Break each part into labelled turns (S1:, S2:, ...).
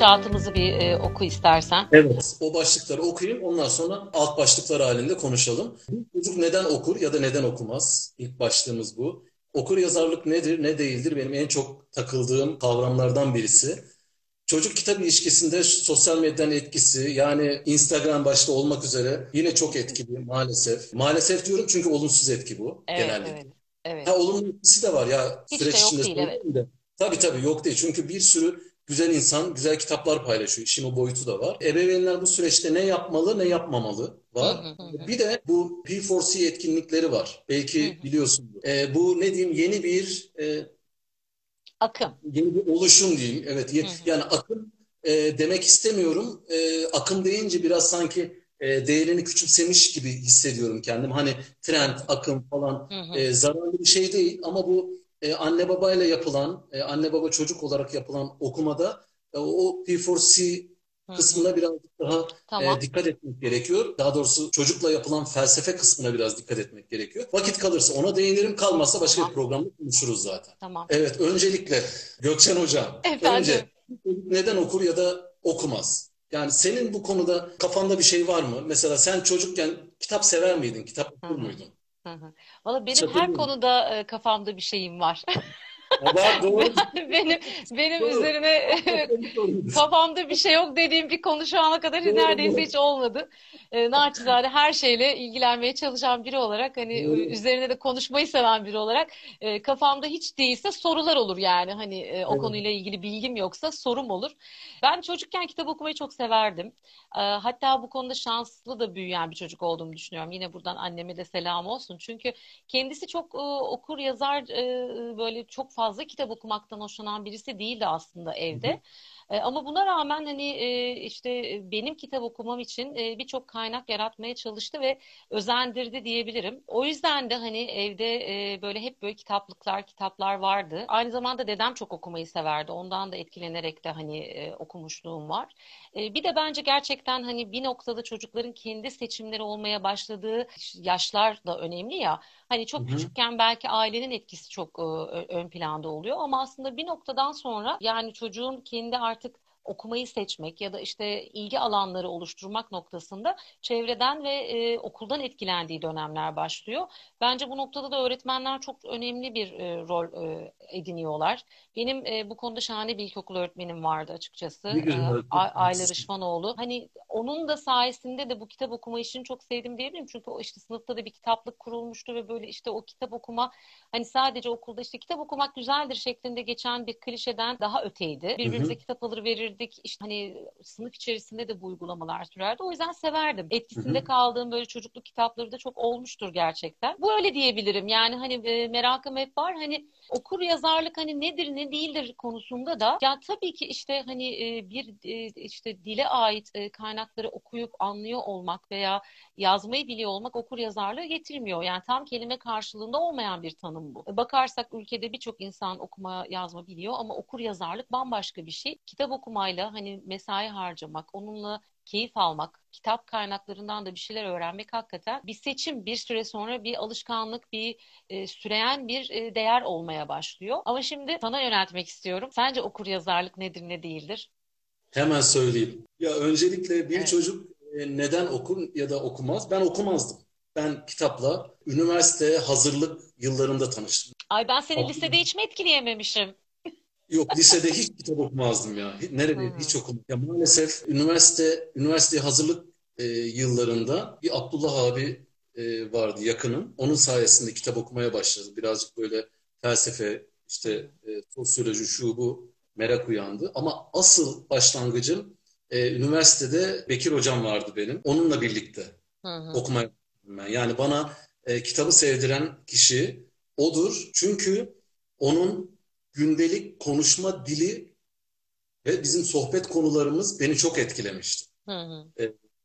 S1: gidişatımızı bir e, oku istersen.
S2: Evet. O başlıkları okuyayım. Ondan sonra alt başlıklar halinde konuşalım. Çocuk neden okur ya da neden okumaz? İlk başlığımız bu. Okur yazarlık nedir, ne değildir? Benim en çok takıldığım kavramlardan birisi. Çocuk kitap ilişkisinde sosyal medyanın etkisi yani Instagram başta olmak üzere yine çok etkili maalesef. Maalesef diyorum çünkü olumsuz etki bu
S1: Evet,
S2: genellikle.
S1: evet, evet.
S2: Ha, olumlu etkisi de var ya
S1: Hiç
S2: süreç
S1: de
S2: içinde
S1: değil,
S2: söyleyeyim de. Tabii tabii yok değil. Çünkü bir sürü güzel insan güzel kitaplar paylaşıyor. İşin o boyutu da var. Ebeveynler bu süreçte ne yapmalı ne yapmamalı var.
S1: Hı hı hı.
S2: Bir de bu P4C etkinlikleri var. Belki biliyorsunuz. Ee, bu ne diyeyim yeni bir e,
S1: Akım.
S2: yeni bir oluşum diyeyim. Evet, yani akım e, demek istemiyorum. E, akım deyince biraz sanki e, değerini küçümsemiş gibi hissediyorum kendim. Hani trend, akım falan e, zararlı bir şey değil ama bu e, anne babayla yapılan, e, anne baba çocuk olarak yapılan okumada e, o P4C
S1: Hı hı.
S2: kısmına birazcık daha
S1: Tamam.
S2: e, dikkat etmek gerekiyor. Daha doğrusu çocukla yapılan felsefe kısmına biraz dikkat etmek gerekiyor. Vakit kalırsa ona değinirim, kalmazsa başka bir
S1: Tamam.
S2: programda konuşuruz zaten.
S1: Tamam.
S2: Evet, öncelikle Gökçen Hocam,
S1: Efendim?
S2: önce neden okur ya da okumaz? Yani senin bu konuda kafanda bir şey var mı? Mesela sen çocukken kitap sever miydin? Kitap okur muydun?
S1: Valla benim
S2: Çatır
S1: her
S2: mı?
S1: konuda kafamda bir şeyim var.
S2: Doğru.
S1: Benim benim
S2: Doğru.
S1: üzerine kafamda bir şey yok dediğim bir konu şu ana kadar
S2: Doğru,
S1: neredeyse
S2: doğru.
S1: hiç olmadı. E, naçizane her şeyle ilgilenmeye çalışan biri olarak hani
S2: Doğru.
S1: üzerine de konuşmayı seven biri olarak e, kafamda hiç değilse sorular olur yani hani e, o
S2: Evet.
S1: konuyla ilgili bilgim yoksa sorum olur. Ben çocukken kitap okumayı çok severdim. E, hatta bu konuda şanslı da büyüyen bir çocuk olduğumu düşünüyorum. Yine buradan anneme de selam olsun. Çünkü kendisi çok e, okur yazar e, böyle çok fazla kitap okumaktan hoşlanan birisi değildi aslında evde. E, Ama buna rağmen hani e, işte e, benim kitap okumam için e, birçok kaynak yaratmaya çalıştı ve özendirdi diyebilirim. O yüzden de hani evde e, böyle hep böyle kitaplıklar, kitaplar vardı. Aynı zamanda dedem çok okumayı severdi. Ondan da etkilenerek de hani e, okumuşluğum var. E, Bir de bence gerçekten hani bir noktada çocukların kendi seçimleri olmaya başladığı yaşlar da önemli ya. Hani çok
S2: Hı hı.
S1: küçükken belki ailenin etkisi çok e, ön planda oluyor ama aslında bir noktadan sonra yani çocuğun kendi artık artık okumayı seçmek ya da işte ilgi alanları oluşturmak noktasında çevreden ve e, okuldan etkilendiği dönemler başlıyor. Bence bu noktada da öğretmenler çok önemli bir e, rol e, ediniyorlar. Benim e, bu konuda şahane bir ilkokul öğretmenim vardı açıkçası. E, Ayla. Rışmanoğlu. Hani onun da sayesinde de bu kitap okuma işini çok sevdim diyebilirim. Çünkü o işte sınıfta da bir kitaplık kurulmuştu ve böyle işte o kitap okuma hani sadece okulda işte kitap okumak güzeldir şeklinde geçen bir klişeden daha öteydi.
S2: Hı
S1: Birbirimize
S2: hı.
S1: kitap alır verirdik. İşte hani sınıf içerisinde de bu uygulamalar sürerdi. O yüzden severdim.
S2: Hı
S1: Etkisinde
S2: hı.
S1: kaldığım böyle çocukluk kitapları da çok olmuştur gerçekten. Bu öyle diyebilirim. Yani hani e, merakım hep var. Hani okur yazarlık hani nedir ne değildir konusunda da ya tabii ki işte hani e, bir e, işte dile ait e, kaynakları okuyup anlıyor olmak veya yazmayı biliyor olmak okur yazarlığı getirmiyor. Yani tam kelime karşılığında olmayan bir tanım bu. Bakarsak ülkede birçok insan okuma yazma biliyor ama okur yazarlık bambaşka bir şey. Kitap okumayla hani mesai harcamak, onunla keyif almak, kitap kaynaklarından da bir şeyler öğrenmek hakikaten bir seçim, bir süre sonra bir alışkanlık, bir e, süreyen bir e, değer olmaya başlıyor. Ama şimdi sana yöneltmek istiyorum. Sence okur yazarlık nedir, ne değildir?
S2: Hemen söyleyeyim. Ya öncelikle bir
S1: Evet.
S2: çocuk e, neden okur ya da okumaz? Ben okumazdım. Ben kitapla üniversite hazırlık yıllarında tanıştım.
S1: Ay ben seni lisede hiç mi etkileyememişim?
S2: Yok lisede hiç kitap okumazdım ya. Nerede
S1: Hı.
S2: hiç okumam. Ya maalesef üniversite üniversiteye hazırlık e, yıllarında bir Abdullah abi e, vardı yakınım. Onun sayesinde kitap okumaya başladım. Birazcık böyle felsefe, işte e, sosyoloji, şu bu merak uyandı. Ama asıl başlangıcım e, üniversitede Bekir hocam vardı benim. Onunla birlikte
S1: Hı hı.
S2: okumaya ben. Yani bana e, kitabı sevdiren kişi odur. Çünkü onun gündelik konuşma dili ve bizim sohbet konularımız beni çok etkilemişti.
S1: Hı hı.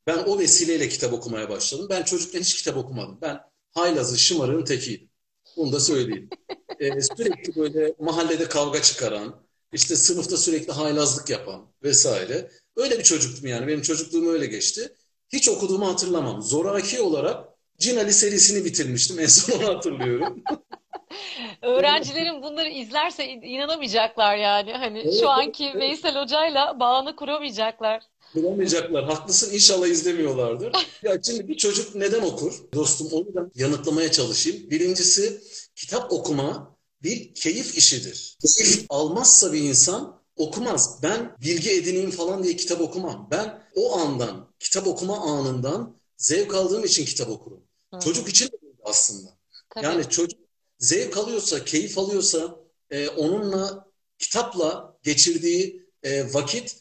S2: Ben o vesileyle kitap okumaya başladım. Ben çocukken hiç kitap okumadım. Ben haylazı, şımarığın tekiydim. Bunu da söyleyeyim. Ee, sürekli böyle mahallede kavga çıkaran, işte sınıfta sürekli haylazlık yapan vesaire. Öyle bir çocuktum yani. Benim çocukluğum öyle geçti. Hiç okuduğumu hatırlamam. Zoraki olarak Cin Ali serisini bitirmiştim. En son onu hatırlıyorum.
S1: Öğrencilerin bunları izlerse inanamayacaklar yani. Hani
S2: Evet,
S1: şu anki
S2: evet.
S1: Veysel Hoca'yla bağını kuramayacaklar.
S2: Bulamayacaklar. Haklısın. İnşallah izlemiyorlardır. Ya şimdi bir çocuk neden okur? Dostum onu da yanıtlamaya çalışayım. Birincisi kitap okuma bir keyif işidir. Keyif almazsa bir insan okumaz. Ben bilgi edineyim falan diye kitap okumam. Ben o andan, kitap okuma anından zevk aldığım için kitap okurum.
S1: Hı
S2: Çocuk için de aslında.
S1: Tabii.
S2: Yani çocuk zevk alıyorsa, keyif alıyorsa, e, onunla, kitapla geçirdiği e, vakit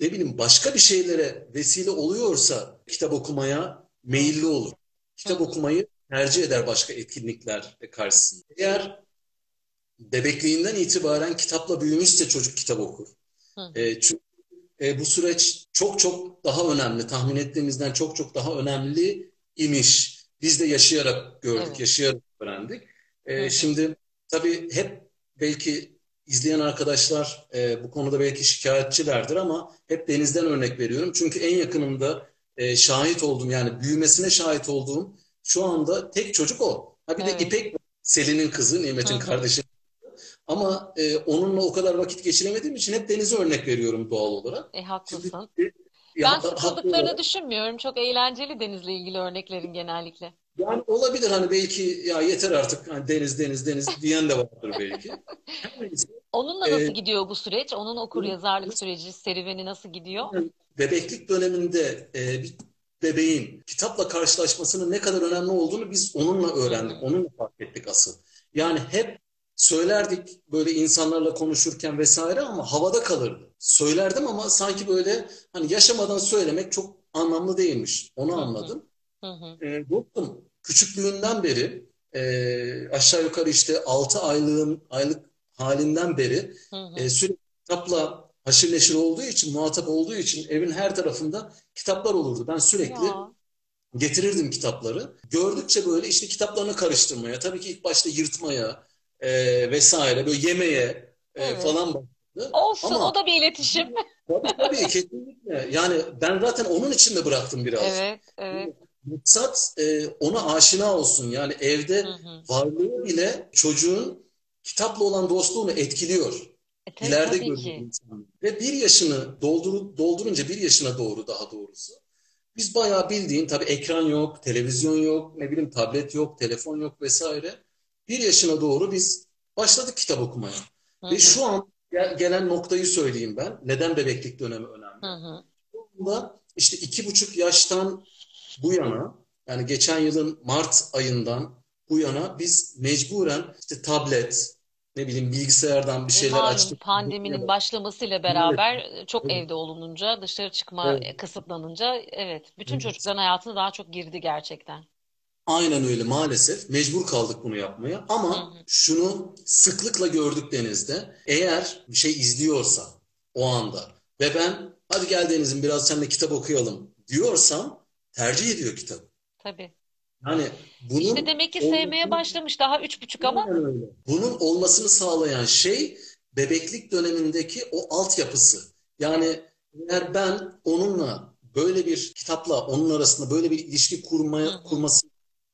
S2: ne bileyim başka bir şeylere vesile oluyorsa kitap okumaya meyilli olur. Kitap okumayı tercih eder başka etkinlikler karşısında. Eğer bebekliğinden itibaren kitapla büyümüşse çocuk kitap okur.
S1: Hı.
S2: E, çünkü e, bu süreç çok çok daha önemli. Tahmin ettiğimizden çok çok daha önemli imiş. Biz de yaşayarak gördük,
S1: Evet.
S2: yaşayarak öğrendik. E,
S1: hı.
S2: şimdi tabii hep belki izleyen arkadaşlar e, bu konuda belki şikayetçilerdir ama hep Deniz'den örnek veriyorum. Çünkü en yakınımda e, şahit olduğum yani büyümesine şahit olduğum şu anda tek çocuk o. Ha bir de
S1: Evet.
S2: İpek var, Selin'in kızı, Nimet'in kardeşi. Ama e, onunla o kadar vakit geçiremediğim için hep Deniz'e örnek veriyorum doğal olarak.
S1: E
S2: Şimdi
S1: haklısın.
S2: ya,
S1: Ben sıkıldıklarını düşünmüyorum. Çok eğlenceli denizle ilgili örneklerin genellikle.
S2: Yani olabilir hani belki ya yeter artık hani deniz deniz deniz diyen de vardır belki. Neyse,
S1: Onunla nasıl
S2: e,
S1: gidiyor bu süreç? Onun okur yazarlık süreci, serüveni nasıl gidiyor?
S2: bebeklik döneminde e, bir bebeğin kitapla karşılaşmasının ne kadar önemli olduğunu biz onunla öğrendik, onunla fark ettik asıl. Yani hep söylerdik böyle insanlarla konuşurken vesaire ama havada kalırdı. Söylerdim ama sanki böyle hani yaşamadan söylemek çok anlamlı değilmiş. Onu anladım.
S1: Hı hı.
S2: E, dostum küçüklüğünden beri e, aşağı yukarı işte 6 aylığın aylık halinden beri
S1: Hı hı.
S2: e, sürekli kitapla haşır neşir olduğu için, muhatap olduğu için evin her tarafında kitaplar olurdu. Ben sürekli
S1: Ya.
S2: getirirdim kitapları. Gördükçe böyle işte kitaplarını karıştırmaya, tabii ki ilk başta yırtmaya e, vesaire, böyle yemeye e,
S1: Evet.
S2: falan başladı.
S1: Olsun,
S2: Ama
S1: o da bir iletişim.
S2: tabii tabii kesinlikle. Yani ben zaten onun için de bıraktım biraz.
S1: Evet, evet.
S2: Maksat e, ona aşina olsun. Yani evde
S1: Hı hı.
S2: varlığı bile çocuğun kitapla olan dostluğunu etkiliyor.
S1: E, tabii,
S2: İleride insan. Ve bir yaşını doldur, doldurunca bir yaşına doğru daha doğrusu. Biz bayağı bildiğin tabii ekran yok, televizyon yok, ne bileyim tablet yok, telefon yok vesaire. Bir yaşına doğru biz başladık kitap okumaya.
S1: Hı
S2: Ve
S1: hı.
S2: şu an gel- gelen noktayı söyleyeyim ben. Neden bebeklik dönemi önemli?
S1: Hı hı.
S2: Aslında işte iki buçuk yaştan bu yana yani geçen yılın Mart ayından bu yana biz mecburen işte tablet ne bileyim bilgisayardan bir şeyler
S1: malum
S2: açtık.
S1: pandeminin başlamasıyla
S2: Evet,
S1: beraber e, çok
S2: evet,
S1: evde olununca, dışarı çıkma
S2: evet,
S1: kısıtlanınca evet, bütün
S2: evet.
S1: çocukların hayatına daha çok girdi gerçekten.
S2: Aynen öyle maalesef mecbur kaldık bunu yapmaya
S1: Hı
S2: ama
S1: hı.
S2: şunu sıklıkla gördük Deniz'de eğer bir şey izliyorsa o anda ve ben hadi gel Deniz'im biraz seninle kitap okuyalım diyorsam tercih ediyor kitabı.
S1: Tabii.
S2: Yani
S1: İşte
S2: bunun
S1: demek ki sevmeye başlamış daha üç buçuk ama
S2: öyle. Bunun olmasını sağlayan şey bebeklik dönemindeki o altyapısı. Yani eğer ben onunla böyle bir kitapla onun arasında böyle bir ilişki kurmaya kurması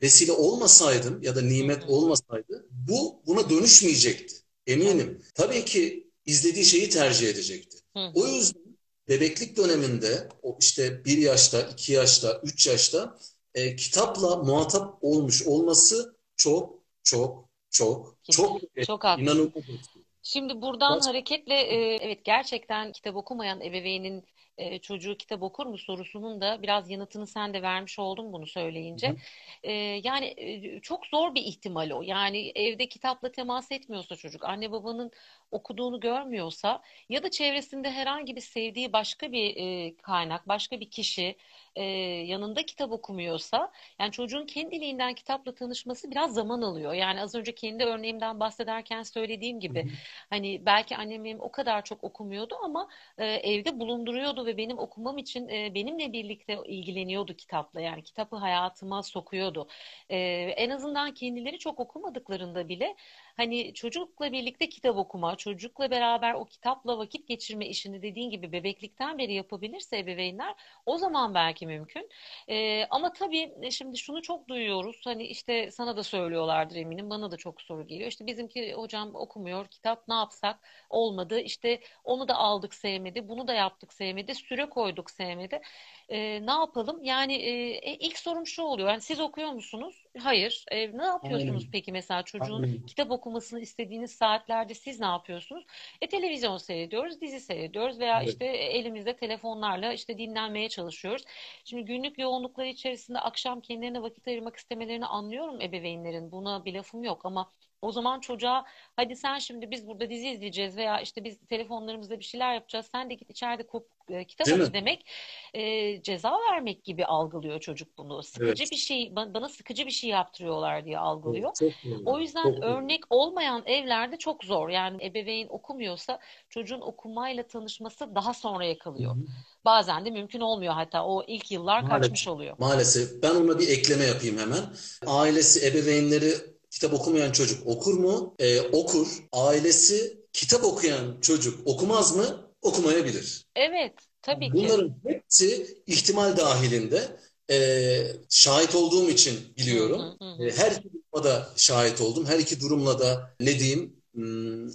S2: vesile olmasaydım ya da nimet olmasaydı bu buna dönüşmeyecekti. Eminim. Tabii ki izlediği şeyi tercih edecekti. O yüzden bebeklik döneminde o işte bir yaşta, iki yaşta, üç yaşta e, kitapla muhatap olmuş olması çok çok çok çok.
S1: Çok haklısın.
S2: inanılmaz etkili.
S1: Şimdi buradan
S2: Bas-
S1: hareketle e, evet gerçekten kitap okumayan ebeveynin e, çocuğu kitap okur mu sorusunun da biraz yanıtını sen de vermiş oldun bunu söyleyince.
S2: hı.
S1: E, yani e, çok zor bir ihtimal o. Yani evde kitapla temas etmiyorsa çocuk, anne babanın okuduğunu görmüyorsa ya da çevresinde herhangi bir sevdiği başka bir e, kaynak, başka bir kişi e, yanında kitap okumuyorsa yani çocuğun kendiliğinden kitapla tanışması biraz zaman alıyor. Yani az önce kendi örneğimden bahsederken söylediğim gibi
S2: hı.
S1: hani belki annem benim o kadar çok okumuyordu ama e, evde bulunduruyordum seviyordu ve benim okumam için e, benimle birlikte ilgileniyordu kitapla. Yani kitabı hayatıma sokuyordu. E, en azından kendileri çok okumadıklarında bile hani çocukla birlikte kitap okuma, çocukla beraber o kitapla vakit geçirme işini dediğin gibi bebeklikten beri yapabilirse ebeveynler o zaman belki mümkün. E, ama tabii e, şimdi şunu çok duyuyoruz. Hani işte sana da söylüyorlardır eminim. Bana da çok soru geliyor. İşte bizimki hocam okumuyor. Kitap ne yapsak? Olmadı. İşte onu da aldık sevmedi. Bunu da yaptık sevmedi. Süre koyduk sevmedi. E, ne yapalım? Yani e, e, ilk sorum şu oluyor. Yani siz okuyor musunuz? Hayır. E, ne yapıyorsunuz
S2: Aynen.
S1: peki mesela çocuğun
S2: Aynen.
S1: kitap okumasını istediğiniz saatlerde siz ne yapıyorsunuz? E televizyon seyrediyoruz, dizi seyrediyoruz veya
S2: Evet.
S1: işte elimizde telefonlarla işte dinlenmeye çalışıyoruz. Şimdi günlük yoğunlukları içerisinde akşam kendilerine vakit ayırmak istemelerini anlıyorum ebeveynlerin. Buna bir lafım yok ama o zaman çocuğa hadi sen şimdi biz burada dizi izleyeceğiz veya işte biz telefonlarımızda bir şeyler yapacağız. Sen de git içeride kop- e, kitap
S2: Değil mi?
S1: oku demek e, ceza vermek gibi algılıyor çocuk bunu. Sıkıcı
S2: Evet.
S1: bir şey ba- bana sıkıcı bir şey yaptırıyorlar diye algılıyor.
S2: Evet. Doğru.
S1: O yüzden
S2: Çok doğru.
S1: örnek olmayan evlerde çok zor. Yani ebeveyn okumuyorsa çocuğun okumayla tanışması daha sonraya kalıyor.
S2: hı.
S1: Bazen de mümkün olmuyor hatta o ilk yıllar
S2: Maalesef.
S1: kaçmış oluyor.
S2: Maalesef. Ben ona bir ekleme yapayım hemen. Ailesi, ebeveynleri kitap okumayan çocuk okur mu? Ee, okur. Ailesi kitap okuyan çocuk okumaz mı? Okumayabilir.
S1: Evet, tabii ki.
S2: Bunların hepsi ihtimal dahilinde. Ee, şahit olduğum için biliyorum.
S1: hı, hı hı.
S2: Ee, her iki duruma da şahit oldum. Her iki durumla da ne diyeyim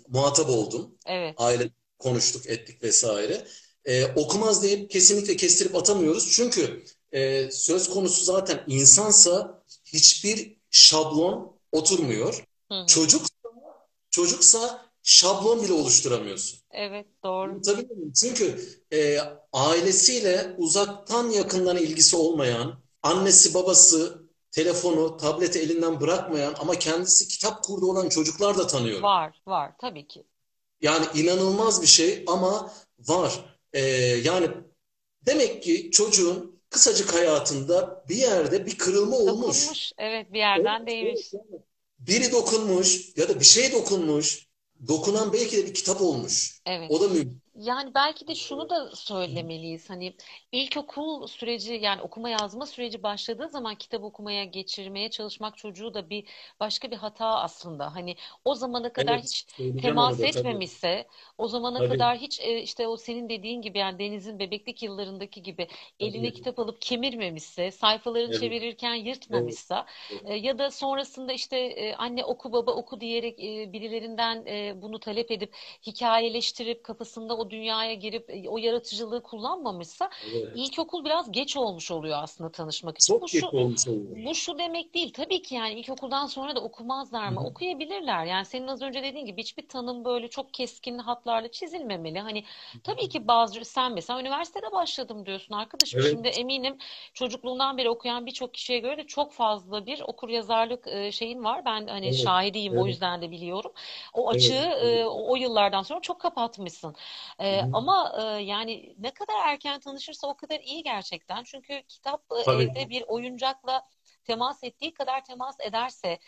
S2: muhatap oldum.
S1: Evet,
S2: Aile konuştuk, ettik vesaire. Ee, okumaz deyip kesinlikle kestirip atamıyoruz. Çünkü e, söz konusu zaten insansa hiçbir şablon oturmuyor.
S1: hı hı.
S2: Çocuk çocuksa şablon bile oluşturamıyorsun.
S1: Evet, doğru.
S2: Muyum? Çünkü e, ailesiyle uzaktan yakından ilgisi olmayan, annesi babası telefonu, tableti elinden bırakmayan ama kendisi kitap kurdu olan çocuklar da tanıyorum.
S1: Var, var tabii ki.
S2: Yani inanılmaz bir şey ama var. Ee, yani demek ki çocuğun kısacık hayatında bir yerde bir kırılma olmuş.
S1: Dokunmuş, evet bir yerden
S2: evet,
S1: değmiş.
S2: biri dokunmuş ya da bir şey dokunmuş. Dokunan belki de bir kitap olmuş.
S1: Evet.
S2: O da mümkün.
S1: Yani belki de şunu da söylemeliyiz. Hani ilkokul süreci yani okuma yazma süreci başladığı zaman kitap okumaya geçirmeye çalışmak çocuğu da bir başka bir hata aslında. Hani o zamana kadar
S2: Evet,
S1: hiç temas
S2: onu da tabii.
S1: O zamana
S2: Tabii,
S1: kadar hiç e, işte o senin dediğin gibi yani Deniz'in bebeklik yıllarındaki gibi eline
S2: tabii.
S1: kitap alıp kemirmemişse, sayfalarını
S2: Evet,
S1: çevirirken yırtmamışsa
S2: evet.
S1: e, ya da sonrasında işte e, anne oku baba oku diyerek e, birilerinden e, bunu talep edip hikayeleştirip kafasında o dünyaya girip e, o yaratıcılığı kullanmamışsa
S2: Evet.
S1: ilkokul biraz geç olmuş oluyor aslında tanışmak için. Bu
S2: Çok geç
S1: şu
S2: olmuş oluyor.
S1: bu şu demek değil. Tabii ki yani ilkokuldan sonra da okumazlar mı?
S2: hı.
S1: Okuyabilirler. Yani senin az önce dediğin gibi hiçbir tanım böyle çok keskin hatlarla çizilmemeli. Hani tabii ki bazı sen mesela üniversitede başladım diyorsun arkadaşım.
S2: Evet,
S1: Şimdi eminim çocukluğundan beri okuyan birçok kişiye göre de çok fazla bir okuryazarlık e, şeyin var. Ben hani
S2: evet,
S1: şahidiyim o
S2: evet,
S1: yüzden de biliyorum. O
S2: evet,
S1: açığı
S2: evet.
S1: o o yıllardan sonra çok kapatmışsın. E,
S2: hı.
S1: ama yani ne kadar erken tanışırsa o kadar iyi gerçekten. Çünkü kitap
S2: Tabii.
S1: evde bir oyuncakla temas ettiği kadar temas ederse,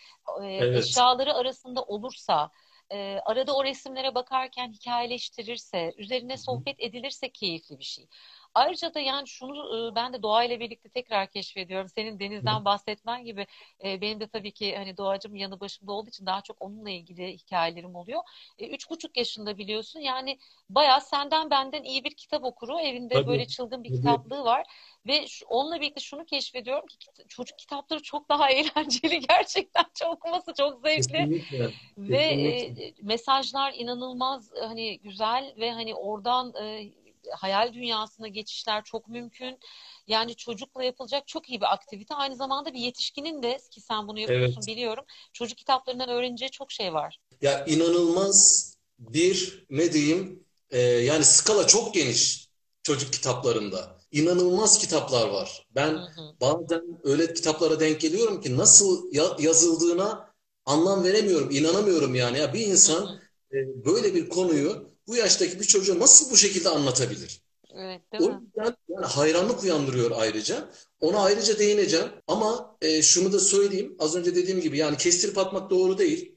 S2: Evet.
S1: eşyaları arasında olursa, e, arada o resimlere bakarken hikayeleştirirse, üzerine sohbet edilirse keyifli bir şey. Ayrıca da yani şunu e, ben de doğayla birlikte tekrar keşfediyorum. Senin denizden bahsetmen gibi e, benim de tabii ki hani doğacım yanı başımda olduğu için daha çok onunla ilgili hikayelerim oluyor. E, üç buçuk yaşında biliyorsun yani bayağı senden benden iyi bir kitap okuru. Evinde böyle
S2: Tabii,
S1: çılgın bir
S2: tabii.
S1: kitaplığı var. Ve onunla birlikte şunu keşfediyorum ki çocuk kitapları çok daha eğlenceli gerçekten. Çok okuması çok zevkli.
S2: Kesinlikle,
S1: Ve
S2: kesinlikle.
S1: mesajlar inanılmaz hani güzel ve hani oradan e, hayal dünyasına geçişler çok mümkün. Yani çocukla yapılacak çok iyi bir aktivite. Aynı zamanda bir yetişkinin de ki sen bunu yapıyorsun
S2: Evet.
S1: biliyorum. Çocuk kitaplarından öğreneceği çok şey var.
S2: Ya inanılmaz bir ne diyeyim e, yani skala çok geniş çocuk kitaplarında. İnanılmaz kitaplar var.
S1: Hı
S2: Ben
S1: hı.
S2: bazen öyle kitaplara denk geliyorum ki nasıl ya- yazıldığına anlam veremiyorum, inanamıyorum yani. Ya bir
S1: Hı
S2: insan
S1: hı.
S2: e, böyle bir konuyu bu yaştaki bir çocuğa nasıl bu şekilde anlatabilir?
S1: Evet, değil
S2: O
S1: mi?
S2: yüzden yani hayranlık uyandırıyor ayrıca. Ona ayrıca değineceğim. Ama e, şunu da söyleyeyim. Az önce dediğim gibi yani kestirip atmak doğru değil.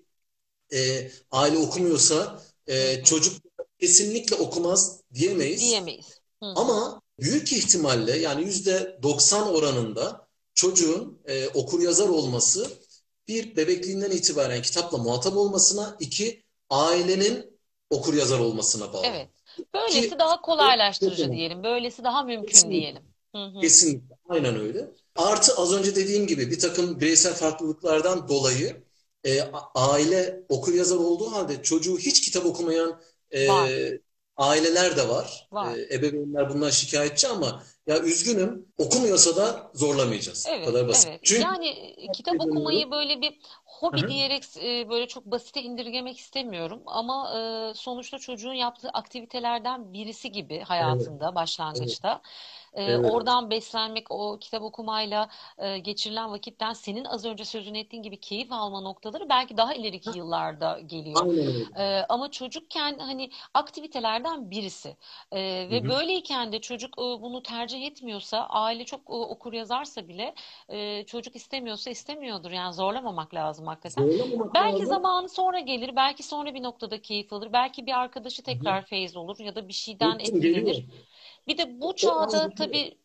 S2: E, aile okumuyorsa e, çocuk kesinlikle okumaz diyemeyiz.
S1: Diyemeyiz.
S2: Hı. Ama büyük ihtimalle yani yüzde 90 oranında çocuğun e, okur yazar olması bir bebekliğinden itibaren kitapla muhatap olmasına, iki ailenin okur yazar olmasına bağlı.
S1: Evet. Böylesi Ki, daha kolaylaştırıcı evet, diyelim. Böylesi daha mümkün kesinlikle, diyelim.
S2: Hı hı. Kesinlikle. Aynen öyle. Artı az önce dediğim gibi bir takım bireysel farklılıklardan dolayı e, aile okur yazar olduğu halde çocuğu hiç kitap okumayan e, aileler de var. var. E, ebeveynler bundan şikayetçi ama ya üzgünüm okumuyorsa da zorlamayacağız.
S1: Evet, kadar basit. Evet. Çünkü yani e, kitap okumayı böyle bir hobi Hı-hı. diyerek e, böyle çok basite indirgemek istemiyorum ama e, sonuçta çocuğun yaptığı aktivitelerden birisi gibi hayatında evet. başlangıçta. Evet. E, evet. Oradan beslenmek, o kitap okumayla e, geçirilen vakitten senin az önce sözünü ettiğin gibi keyif alma noktaları belki daha ileriki yıllarda geliyor. E, ama çocukken hani aktivitelerden birisi. E, ve Hı-hı. böyleyken de çocuk e, bunu tercih etmiyorsa, aile çok e, okur yazarsa bile e, çocuk istemiyorsa istemiyordur. Yani zorlamamak lazım hakikaten. Belki lazım. zamanı sonra gelir, belki sonra bir noktada keyif alır, belki bir arkadaşı tekrar Hı-hı. feyz olur ya da bir şeyden etkilenir. Bir de bu çağda tabii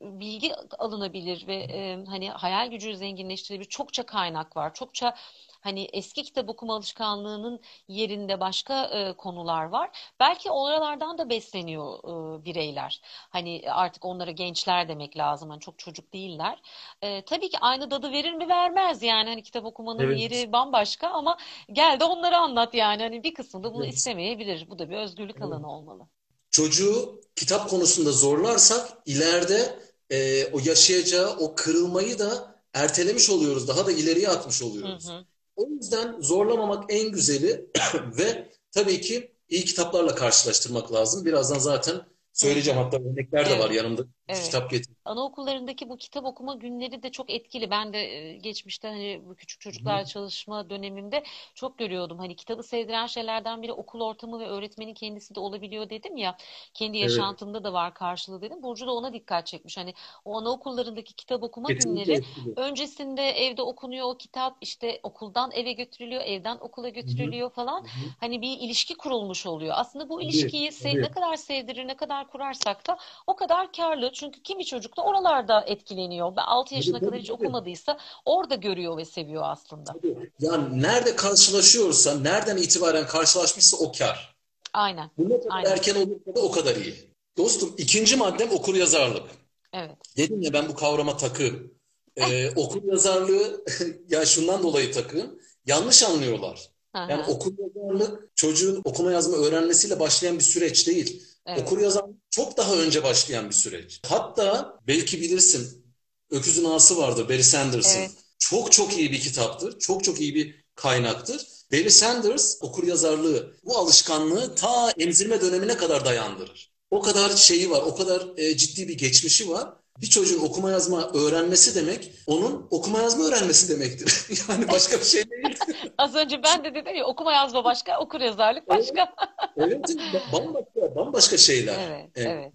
S1: bilgi alınabilir ve e, hani hayal gücü zenginleştirebilir çokça kaynak var. Çokça hani eski kitap okuma alışkanlığının yerinde başka e, konular var. Belki oralardan da besleniyor e, bireyler. Hani artık onlara gençler demek lazım. Hani çok çocuk değiller. E, tabii ki aynı dadı verir mi vermez yani. Hani kitap okumanın evet. yeri bambaşka ama gel de onları anlat yani. Hani bir kısmı da bunu evet. istemeyebilir. Bu da bir özgürlük evet. alanı olmalı
S2: çocuğu kitap konusunda zorlarsak ileride e, o yaşayacağı o kırılmayı da ertelemiş oluyoruz. Daha da ileriye atmış oluyoruz. Hı hı. O yüzden zorlamamak en güzeli ve tabii ki iyi kitaplarla karşılaştırmak lazım. Birazdan zaten söyleyeceğim hatta örnekler de var yanımda Evet. Kitap getir.
S1: Anaokullarındaki bu kitap okuma günleri de çok etkili. Ben de e, geçmişte hani bu küçük çocuklar Hı. çalışma dönemimde çok görüyordum. Hani kitabı sevdiren şeylerden biri okul ortamı ve öğretmenin kendisi de olabiliyor dedim ya. Kendi yaşantımda evet. da var karşılığı dedim. Burcu da ona dikkat çekmiş. Hani o anaokullarındaki kitap okuma Kesinlikle günleri etkili. öncesinde evde okunuyor o kitap işte okuldan eve götürülüyor, evden okula götürülüyor Hı. falan. Hı. Hani bir ilişki kurulmuş oluyor. Aslında bu ilişkiyi evet. ne kadar sevdirir, ne kadar kurarsak da o kadar karlı. Çünkü kimi çocuk da oralarda etkileniyor. 6 yaşına kadar hiç okumadıysa orada görüyor ve seviyor aslında.
S2: Yani nerede karşılaşıyorsa, nereden itibaren karşılaşmışsa o kar.
S1: Aynen.
S2: Bu ne kadar Aynen. erken olursa da o kadar iyi. Dostum ikinci maddem okur yazarlık.
S1: Evet.
S2: Dedim ya ben bu kavrama takığım. Ee, okur yazarlığı ya şundan dolayı takığım. Yanlış anlıyorlar. Aha. Yani okur yazarlık çocuğun okuma yazma öğrenmesiyle başlayan bir süreç değil. Evet. Okur yazan çok daha önce başlayan bir süreç. Hatta belki bilirsin Öküzün Ağası vardır Barry Sanders'ın. Evet. Çok çok iyi bir kitaptır. Çok çok iyi bir kaynaktır. Barry Sanders okur yazarlığı bu alışkanlığı ta emzirme dönemine kadar dayandırır. O kadar şeyi var, o kadar e, ciddi bir geçmişi var. Bir çocuğun okuma yazma öğrenmesi demek, onun okuma yazma öğrenmesi demektir. yani başka bir şey değil.
S1: Az önce ben de dedim ya okuma yazma başka, okur yazarlık başka.
S2: evet, evet bambaşka, bambaşka şeyler.
S1: Evet, ee, evet.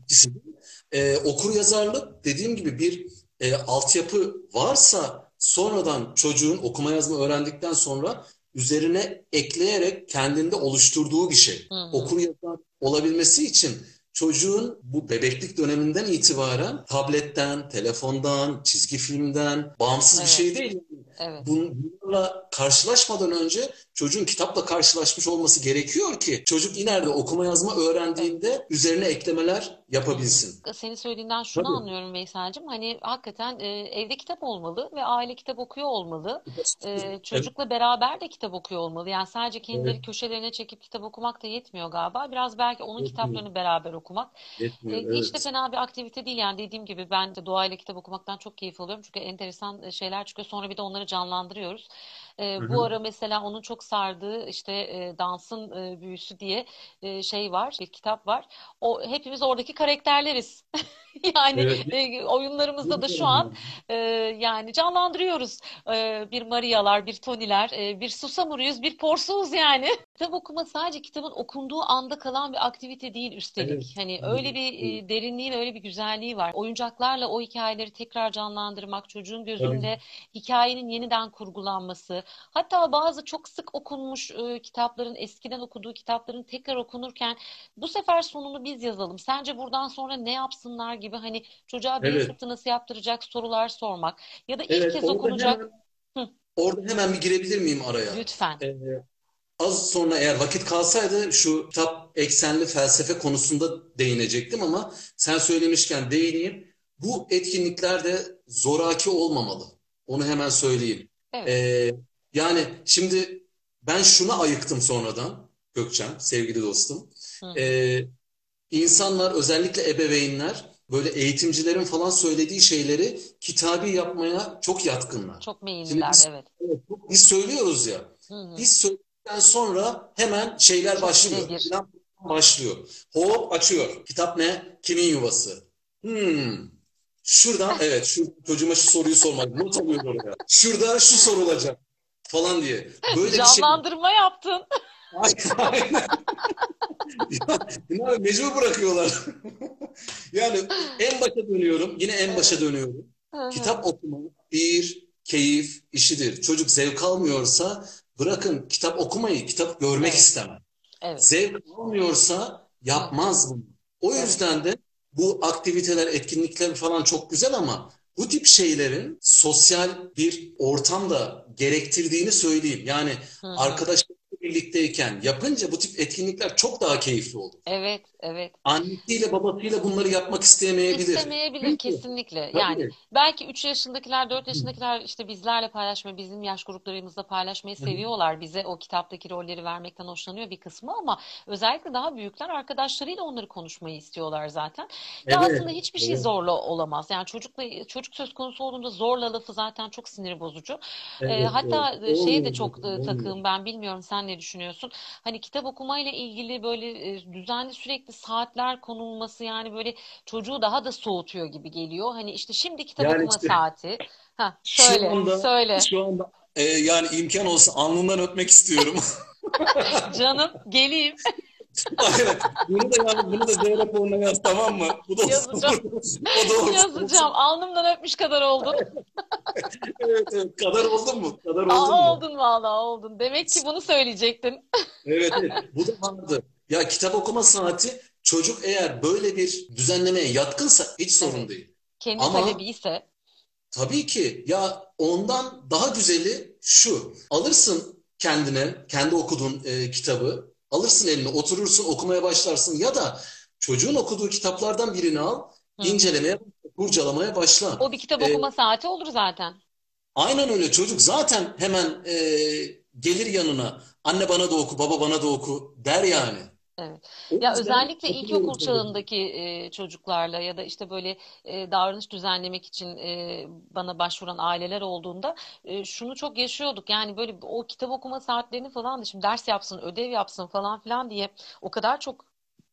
S2: Ee, okur yazarlık dediğim gibi bir e, altyapı varsa sonradan çocuğun okuma yazma öğrendikten sonra üzerine ekleyerek kendinde oluşturduğu bir şey. Hı hı. Okur yazar olabilmesi için çocuğun bu bebeklik döneminden itibaren tabletten, telefondan, çizgi filmden bağımsız evet. bir şey değil.
S1: Evet.
S2: Bunlarla karşılaşmadan önce çocuğun kitapla karşılaşmış olması gerekiyor ki çocuk ileride okuma yazma öğrendiğinde üzerine eklemeler yapabilsin.
S1: Senin söylediğinden şunu Tabii. anlıyorum Veysel'cim. Hani hakikaten e, evde kitap olmalı ve aile kitap okuyor olmalı. E, çocukla evet. beraber de kitap okuyor olmalı. Yani sadece kendileri evet. köşelerine çekip kitap okumak da yetmiyor galiba. Biraz belki onun yetmiyor. kitaplarını beraber okumak. Yetmiyor, e, hiç evet. de fena bir aktivite değil. Yani dediğim gibi ben de doğayla kitap okumaktan çok keyif alıyorum. Çünkü enteresan şeyler çıkıyor. Sonra bir de onları canlandırıyoruz. E, bu ara mesela onun çok sardığı işte e, dansın e, büyüsü diye e, şey var, bir kitap var. O hepimiz oradaki karakterleriz. yani evet. e, oyunlarımızda da şu an e, yani canlandırıyoruz. E, bir Maria'lar, bir Tony'ler, e, bir Susamuruyuz, bir Porsuğuz yani. Kitap okuma sadece kitabın okunduğu anda kalan bir aktivite değil üstelik. Evet. Hani öyle bir e, derinliği ve öyle bir güzelliği var. Oyuncaklarla o hikayeleri tekrar canlandırmak, çocuğun gözünde Tabii. hikayenin yeniden kurgulanması, Hatta bazı çok sık okunmuş e, kitapların, eskiden okuduğu kitapların tekrar okunurken bu sefer sonunu biz yazalım. Sence buradan sonra ne yapsınlar gibi hani çocuğa beyin
S2: Evet.
S1: fırtınası yaptıracak sorular sormak ya da ilk
S2: Evet,
S1: kez okunacak.
S2: hemen,
S1: Hı,
S2: orada hemen bir girebilir miyim araya?
S1: lütfen.
S2: Ee, az sonra eğer vakit kalsaydı şu kitap eksenli felsefe konusunda değinecektim ama sen söylemişken değineyim. Bu etkinlikler de zoraki olmamalı. Onu hemen söyleyeyim.
S1: Evet.
S2: Ee, yani şimdi ben şuna ayıktım sonradan Gökçen, sevgili dostum.
S1: Hı.
S2: Ee, insanlar özellikle ebeveynler böyle eğitimcilerin falan söylediği şeyleri kitabi yapmaya çok yatkınlar.
S1: Çok meyilliler,
S2: biz,
S1: evet.
S2: evet, biz söylüyoruz ya.
S1: Hı hı.
S2: Biz söyledikten sonra hemen şeyler
S1: Çok
S2: başlıyor.
S1: birebir.
S2: Başlıyor. Hop açıyor. Kitap ne? Kimin yuvası? Hmm. Şuradan evet şu çocuğuma şu soruyu sormak. Not alıyorum oraya. Şurada şu sorulacak falan diye. Böyle şey.
S1: Canlandırma yaptın.
S2: Aynen. Ya, mecbur bırakıyorlar. Yani en başa dönüyorum. Yine en başa dönüyorum. Kitap okuma bir keyif işidir. Çocuk zevk almıyorsa bırakın kitap okumayı, kitap görmek
S1: Evet.
S2: istemez.
S1: Evet.
S2: Zevk almıyorsa yapmaz bunu. O yüzden de bu aktiviteler, etkinlikler falan çok güzel ama bu tip şeylerin sosyal bir ortam da gerektirdiğini söyleyeyim. Yani arkadaşlarla birlikteyken yapınca bu tip etkinlikler çok daha keyifli olur.
S1: Evet, evet.
S2: Annesiyle babasıyla bunları yapmak istemeyebilir.
S1: İstemeyebilir kesinlikle. Yani
S2: tabii.
S1: belki 3 yaşındakiler, 4 yaşındakiler işte bizlerle paylaşmayı, bizim yaş gruplarımızda paylaşmayı seviyorlar. Bize o kitaptaki rolleri vermekten hoşlanıyor bir kısmı ama özellikle daha büyükler arkadaşlarıyla onları konuşmayı istiyorlar zaten. Ve
S2: Evet,
S1: aslında hiçbir şey
S2: evet,
S1: zorla olamaz. Yani çocukla çocuk söz konusu olduğunda zorla lafı zaten çok sinir bozucu. Ee,
S2: evet,
S1: hatta
S2: evet.
S1: şeye de çok e,
S2: olmuyor.
S1: takığım ben bilmiyorum sen ne düşünüyorsun? Hani kitap okumayla ilgili böyle e, düzenli sürekli saatler konulması yani böyle çocuğu daha da soğutuyor gibi geliyor. Hani işte şimdi kitap
S2: Yani
S1: okuma
S2: işte
S1: saati. Ha
S2: şu
S1: söyle,
S2: anda
S1: söyle.
S2: şu anda e, yani imkan olsa alnından öpmek istiyorum.
S1: Canım geleyim.
S2: Aynen. Bunu da yani bunu da Z raporuna yaz tamam mı? Bu da olsun.
S1: Yazacağım.
S2: O da olsun.
S1: Yazacağım. Alnımdan öpmüş kadar oldun.
S2: Evet, evet. Kadar oldun mu? Kadar oldun
S1: Aa,
S2: mu?
S1: oldun vallahi oldun. Demek ki bunu söyleyecektin.
S2: Evet, evet. Bu da vardı. Ya kitap okuma saati çocuk eğer böyle bir düzenlemeye yatkınsa hiç sorun
S1: Evet.
S2: değil.
S1: Kendi
S2: Ama
S1: talebi ise.
S2: tabii ki ya ondan daha güzeli şu. Alırsın kendine, kendi okuduğun e, kitabı, alırsın eline, oturursun, okumaya başlarsın ya da çocuğun okuduğu kitaplardan birini al,
S1: Hı
S2: incelemeye, kurcalamaya başla.
S1: O bir kitap
S2: E,
S1: okuma saati olur zaten.
S2: aynen öyle çocuk zaten hemen e, gelir yanına. Anne bana da oku, baba bana da oku der yani.
S1: Evet.
S2: O
S1: Ya özellikle ilkokul çağındaki e, çocuklarla ya da işte böyle e, davranış düzenlemek için e, bana başvuran aileler olduğunda e, şunu çok yaşıyorduk. Yani böyle o kitap okuma saatlerini falan da şimdi ders yapsın, ödev yapsın falan filan diye o kadar çok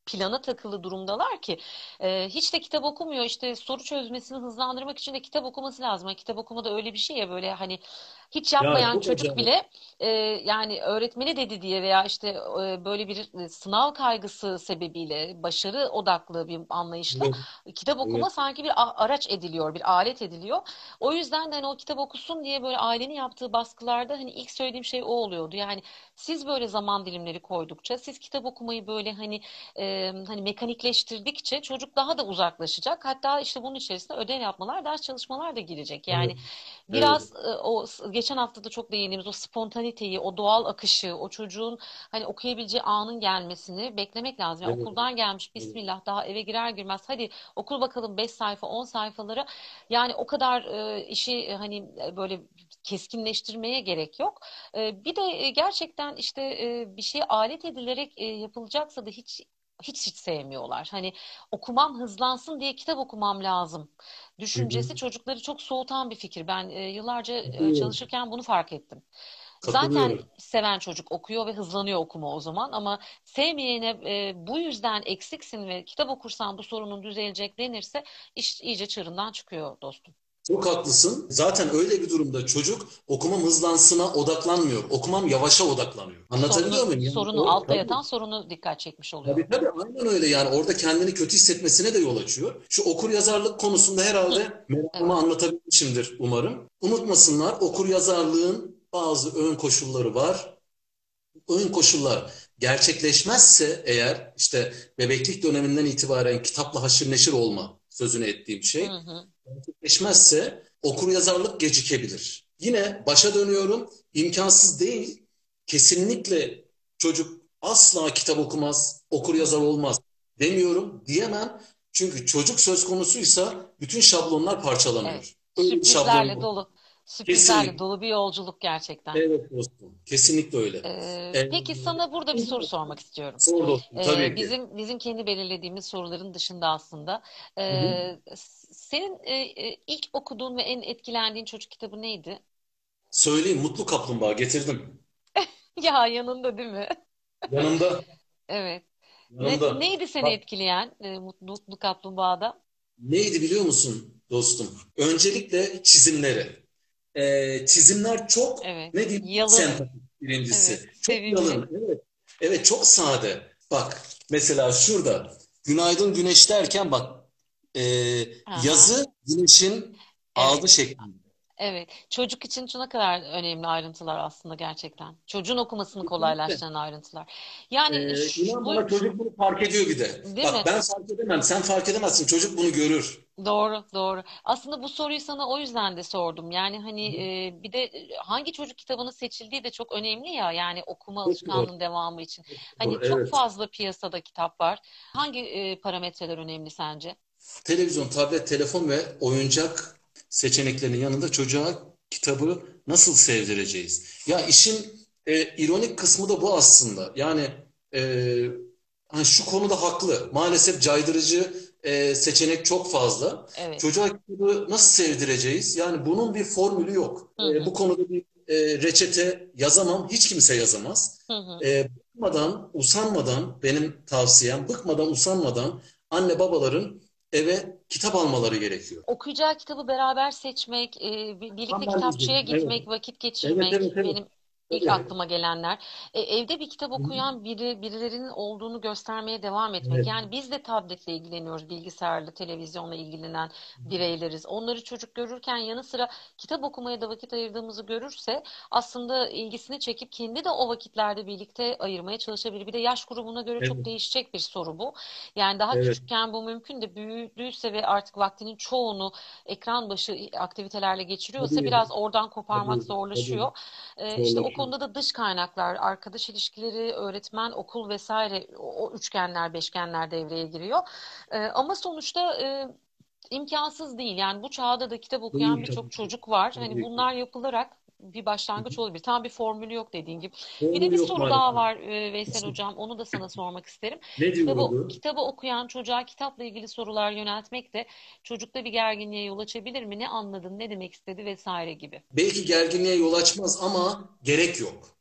S1: plana takılı durumdalar ki e, hiç de kitap okumuyor. İşte soru çözmesini hızlandırmak için de kitap okuması lazım. Yani kitap okuma da öyle bir şey ya böyle hani hiç
S2: Ya
S1: yapmayan
S2: çok
S1: çocuk
S2: acayip.
S1: bile e, yani öğretmeni dedi diye veya işte e, böyle bir e, sınav kaygısı sebebiyle başarı odaklı bir anlayışla
S2: Evet,
S1: kitap okuma
S2: evet.
S1: sanki bir araç ediliyor, bir alet ediliyor. O yüzden de hani o kitap okusun diye böyle ailenin yaptığı baskılarda hani ilk söylediğim şey o oluyordu. Yani siz böyle zaman dilimleri koydukça, siz kitap okumayı böyle hani e, hani mekanikleştirdikçe çocuk daha da uzaklaşacak. Hatta işte bunun içerisinde ödev yapmalar, ders çalışmalar da girecek. Yani
S2: evet.
S1: Biraz e, o geçen hafta da çok değindiğimiz o spontaniteyi, o doğal akışı, o çocuğun hani okuyabileceği anın gelmesini beklemek lazım. Yani
S2: Evet,
S1: okuldan gelmiş,
S2: evet.
S1: Bismillah daha eve girer girmez hadi okur bakalım 5 sayfa 10 sayfalara yani o kadar e, işi e, hani e, böyle keskinleştirmeye gerek yok. E, bir de e, gerçekten işte e, bir şey alet edilerek e, yapılacaksa da hiç hiç hiç sevmiyorlar. Hani okumam hızlansın diye kitap okumam lazım. Düşüncesi çocukları çok soğutan bir fikir. Ben e, yıllarca e, çalışırken bunu fark ettim. Zaten seven çocuk okuyor ve hızlanıyor okuma o zaman ama sevmeyene e, bu yüzden eksiksin ve kitap okursan bu sorunun düzelecek denirse iş iyice çığırından çıkıyor dostum.
S2: Çok haklısın. Zaten öyle bir durumda çocuk okumam hızlansına odaklanmıyor. Okumam yavaşa odaklanıyor. Anlatabiliyor
S1: Sorunu
S2: muyum? Yani
S1: sorunu
S2: o
S1: altta
S2: tabii,
S1: yatan sorunu dikkat çekmiş oluyor.
S2: tabii tabii aynen öyle yani orada kendini kötü hissetmesine de yol açıyor. Şu okur yazarlık konusunda herhalde
S1: evet.
S2: merakımı anlatabilmişimdir umarım. Unutmasınlar okur yazarlığın bazı ön koşulları var. Ön koşullar gerçekleşmezse eğer işte bebeklik döneminden itibaren kitapla haşır neşir olma sözünü ettiğim şey
S1: Hı hı.
S2: gerçekleşmezse okur yazarlık gecikebilir. Yine başa dönüyorum. imkansız değil. Kesinlikle çocuk asla kitap okumaz, okur yazar olmaz demiyorum, diyemem. Çünkü çocuk söz konusuysa bütün şablonlar parçalanıyor.
S1: Evet. Sürprizlerle dolu. Sürprizlerle
S2: Kesinlikle.
S1: dolu bir yolculuk gerçekten.
S2: Evet dostum. Kesinlikle öyle.
S1: Ee,
S2: Ee,
S1: peki sana burada bir soru sormak istiyorum.
S2: Sor dostum
S1: Ee,
S2: tabii ki.
S1: bizim bizim kendi belirlediğimiz soruların dışında aslında. Ee, senin e, e, ilk okuduğun ve en etkilendiğin çocuk kitabı neydi?
S2: Söyleyeyim Mutlu Kaplumbağa getirdim.
S1: Ya yanında değil mi?
S2: Yanımda.
S1: Evet. Ne,
S2: Yanımda.
S1: neydi seni
S2: Bak,
S1: etkileyen e, Mutlu, Mutlu Kaplumbağa'da?
S2: neydi biliyor musun dostum? Öncelikle çizimleri. Ee, çizimler çok
S1: Evet.
S2: ne diyeyim
S1: Yalın.
S2: sempatik birincisi.
S1: Evet.
S2: Çok
S1: Sevimli.
S2: yalın. Evet. Evet çok sade. Bak mesela şurada günaydın güneş derken bak
S1: Aha.
S2: yazı güneşin aldı şeklinde.
S1: Evet. Çocuk için ne kadar önemli ayrıntılar aslında gerçekten. Çocuğun okumasını kolaylaştıran ayrıntılar. Yani
S2: Ee,
S1: şu-
S2: inan
S1: bu-
S2: bana çocuk bunu fark ediyor bir de.
S1: Değil
S2: Bak
S1: mi?
S2: ben fark edemem, sen fark edemezsin. Çocuk bunu görür.
S1: Doğru, doğru. Aslında bu soruyu sana o yüzden de sordum. Yani hani e, bir de hangi çocuk kitabının seçildiği de çok önemli ya. Yani okuma alışkanlığının devamı için. Hani
S2: Doğru,
S1: çok
S2: evet.
S1: fazla piyasada kitap var. Hangi e, parametreler önemli sence?
S2: Televizyon, tablet, telefon ve oyuncak seçeneklerinin yanında çocuğa kitabı nasıl sevdireceğiz? Ya işin e, ironik kısmı da bu aslında. Yani e, hani şu konuda haklı. Maalesef caydırıcı e, seçenek çok fazla.
S1: Evet.
S2: Çocuğa kitabı nasıl sevdireceğiz? Yani bunun bir formülü yok.
S1: Hı hı.
S2: E, bu konuda bir e, reçete yazamam. Hiç kimse yazamaz.
S1: Hı hı.
S2: E, bıkmadan, usanmadan benim tavsiyem bıkmadan, usanmadan anne babaların eve kitap almaları gerekiyor.
S1: Okuyacağı kitabı beraber seçmek, e, bir- birlikte kitapçıya gitmek, vakit geçirmek
S2: Evet, evet, evet.
S1: benim ilk
S2: Tabii.
S1: aklıma gelenler. E, evde bir kitap okuyan biri, birilerinin olduğunu göstermeye devam etmek.
S2: Evet.
S1: Yani biz de tabletle ilgileniyoruz, bilgisayarla, televizyonla ilgilenen bireyleriz. Onları çocuk görürken yanı sıra kitap okumaya da vakit ayırdığımızı görürse aslında ilgisini çekip kendi de o vakitlerde birlikte ayırmaya çalışabilir. Bir de yaş grubuna göre çok
S2: Evet.
S1: değişecek bir soru bu. Yani daha
S2: Evet.
S1: küçükken bu mümkün de büyüdüyse ve artık vaktinin çoğunu ekran başı aktivitelerle geçiriyorsa
S2: Tabii.
S1: biraz oradan koparmak
S2: Tabii,
S1: zorlaşıyor. Ee, işte. Konuda da dış kaynaklar, arkadaş ilişkileri, öğretmen, okul vesaire o, üçgenler, beşgenler devreye giriyor. Ee, ama sonuçta e, imkansız değil. Yani bu çağda da kitap okuyan birçok çocuk var. Hani bunlar yapılarak bir başlangıç olabilir. Tam bir formülü yok dediğin gibi. Bir de
S2: Formülü
S1: bir soru
S2: maalesef.
S1: daha var e, Veysel Hocam. Onu da sana sormak isterim.
S2: Ne
S1: Kitabı, kitabı okuyan çocuğa kitapla ilgili sorular yöneltmek de çocukta bir gerginliğe yol açabilir mi? Ne anladın, ne demek istedi vesaire gibi.
S2: Belki gerginliğe yol açmaz ama gerek yok.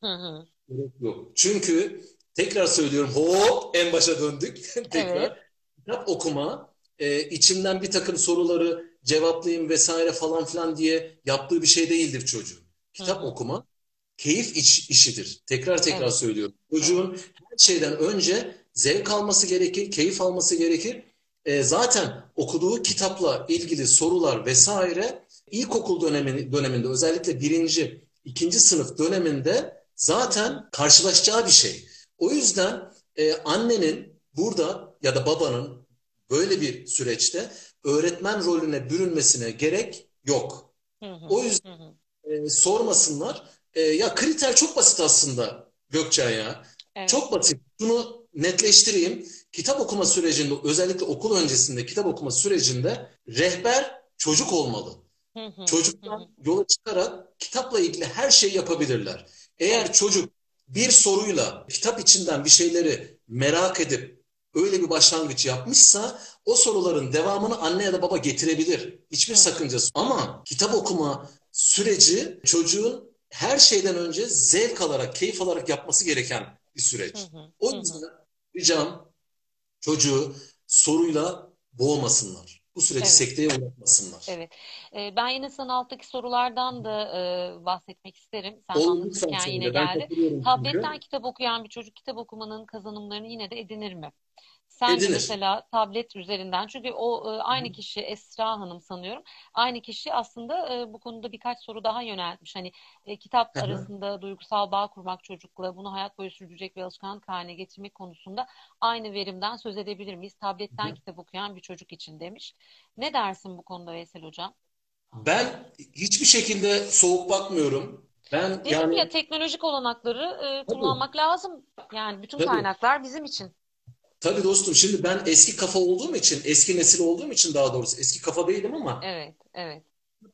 S1: Hı hı.
S2: Gerek yok. Çünkü tekrar söylüyorum hop en başa döndük. Tekrar.
S1: Evet.
S2: Kitap okuma e, içimden bir takım soruları cevaplayayım vesaire falan filan diye yaptığı bir şey değildir çocuğun. Kitap
S1: Hı
S2: okuma keyif iç, işidir. Tekrar tekrar
S1: Evet.
S2: söylüyorum. Çocuğun her şeyden önce zevk alması gerekir, keyif alması gerekir. E, zaten okuduğu kitapla ilgili sorular vesaire ilkokul dönemi, döneminde özellikle birinci, ikinci sınıf döneminde zaten karşılaşacağı bir şey. O yüzden e, annenin burada ya da babanın böyle bir süreçte öğretmen rolüne bürünmesine gerek yok.
S1: Hı hı.
S2: O yüzden
S1: Hı
S2: e, sormasınlar. E, ya kriter çok basit aslında Gökçen ya.
S1: Evet.
S2: Çok basit. Şunu netleştireyim. Kitap okuma sürecinde özellikle okul öncesinde kitap okuma sürecinde rehber çocuk olmalı. Çocuktan yola çıkarak kitapla ilgili her şeyi yapabilirler. Eğer çocuk bir soruyla kitap içinden bir şeyleri merak edip öyle bir başlangıç yapmışsa o soruların devamını anne ya da baba getirebilir. Hiçbir sakıncası. Ama kitap okuma süreci çocuğun her şeyden önce zevk alarak, keyif alarak yapması gereken bir süreç.
S1: Hı hı.
S2: O
S1: hı.
S2: yüzden ricam çocuğu soruyla boğmasınlar. Bu süreci
S1: Evet.
S2: sekteye uğratmasınlar.
S1: Evet. Ee, ben yine sana alttaki sorulardan da e, bahsetmek isterim. Sen
S2: Olur
S1: anlatırken yine geldi. Tabletten kitap okuyan bir çocuk kitap okumanın kazanımlarını yine de edinir mi? Sen de mesela tablet üzerinden çünkü o e, aynı kişi Esra Hanım sanıyorum. Aynı kişi aslında e, bu konuda birkaç soru daha yöneltmiş. Hani e, kitap arasında duygusal bağ kurmak çocukla bunu hayat boyu sürdürecek bir alışkanlık haline getirmek konusunda aynı verimden söz edebilir miyiz? Tabletten kitap okuyan bir çocuk için demiş. Ne dersin bu konuda Veysel Hocam?
S2: Ben hiçbir şekilde soğuk bakmıyorum. Ben
S1: Dedim yani ya teknolojik olanakları e, kullanmak tabii. lazım. Yani bütün tabii. kaynaklar bizim için.
S2: Tabii dostum şimdi ben eski kafa olduğum için, eski nesil olduğum için daha doğrusu eski kafa değilim ama
S1: Evet, evet.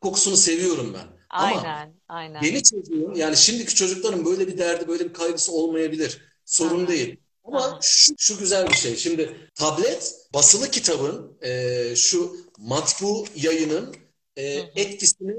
S2: kokusunu seviyorum ben.
S1: Aynen,
S2: ama
S1: aynen.
S2: yeni çocuğun yani şimdiki çocukların böyle bir derdi, böyle bir kaygısı olmayabilir. Sorun Aha. değil. Ama şu, şu güzel bir şey. Şimdi tablet basılı kitabın e, şu matbu yayının e, etkisini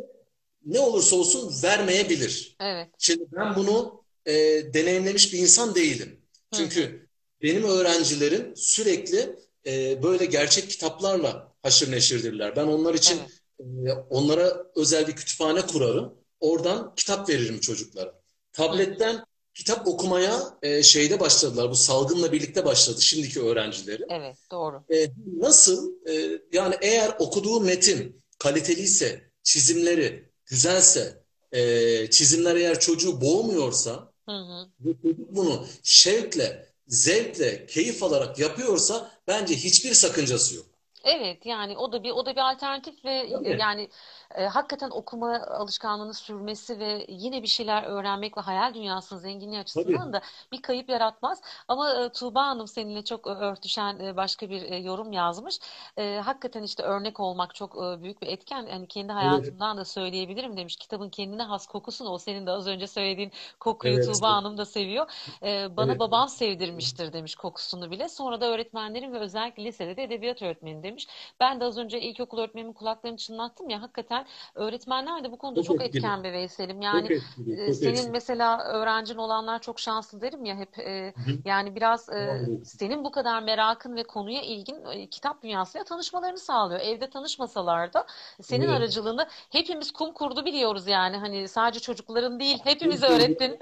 S2: ne olursa olsun vermeyebilir.
S1: Evet.
S2: Şimdi ben bunu e, deneyimlemiş bir insan değilim. Çünkü Hı-hı. Benim öğrencilerim sürekli e, böyle gerçek kitaplarla haşır neşirdirler. Ben onlar için evet. e, onlara özel bir kütüphane kurarım. Oradan kitap veririm çocuklara. Tabletten kitap okumaya e, şeyde başladılar. Bu salgınla birlikte başladı şimdiki öğrencileri.
S1: Evet, doğru.
S2: E, nasıl? E, yani eğer okuduğu metin kaliteliyse, çizimleri güzelse, e, çizimler eğer çocuğu boğmuyorsa hı hı. ve çocuk bunu şevkle, zevkle, keyif alarak yapıyorsa bence hiçbir sakıncası yok.
S1: Evet yani o da bir o da bir alternatif ve Tabii. yani e, hakikaten okuma alışkanlığını sürmesi ve yine bir şeyler öğrenmek ve hayal dünyasının zenginliği açısından Tabii. da bir kayıp yaratmaz. Ama e, Tuğba Hanım seninle çok örtüşen e, başka bir e, yorum yazmış. E, hakikaten işte örnek olmak çok e, büyük bir etken. Yani kendi hayatımdan evet. da söyleyebilirim demiş. Kitabın kendine has kokusunu o senin de az önce söylediğin kokuyu evet. Tuğba Hanım da seviyor. E, bana evet. babam sevdirmiştir demiş kokusunu bile. Sonra da öğretmenlerim ve özellikle lisede de edebiyat öğretmeni demiş. Ben de az önce ilkokul öğretmenimin kulaklarını çınlattım ya hakikaten öğretmenler de bu konuda çok, çok etken bir Veysel'im. Yani çok etkili, e, çok senin etkili. mesela öğrencin olanlar çok şanslı derim ya hep. E, yani biraz e, senin bu kadar merakın ve konuya ilgin e, kitap dünyasıyla tanışmalarını sağlıyor. Evde tanışmasalar da senin evet. aracılığında hepimiz kum kurdu biliyoruz yani. Hani sadece çocukların değil hepimiz öğrettin.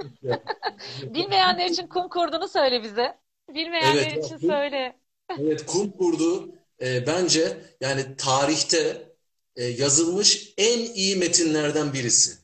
S1: Bilmeyenler için kum kurdunu söyle bize. Bilmeyenler evet, için söyle.
S2: Evet kum kurdu e, bence yani tarihte e, yazılmış en iyi metinlerden birisi.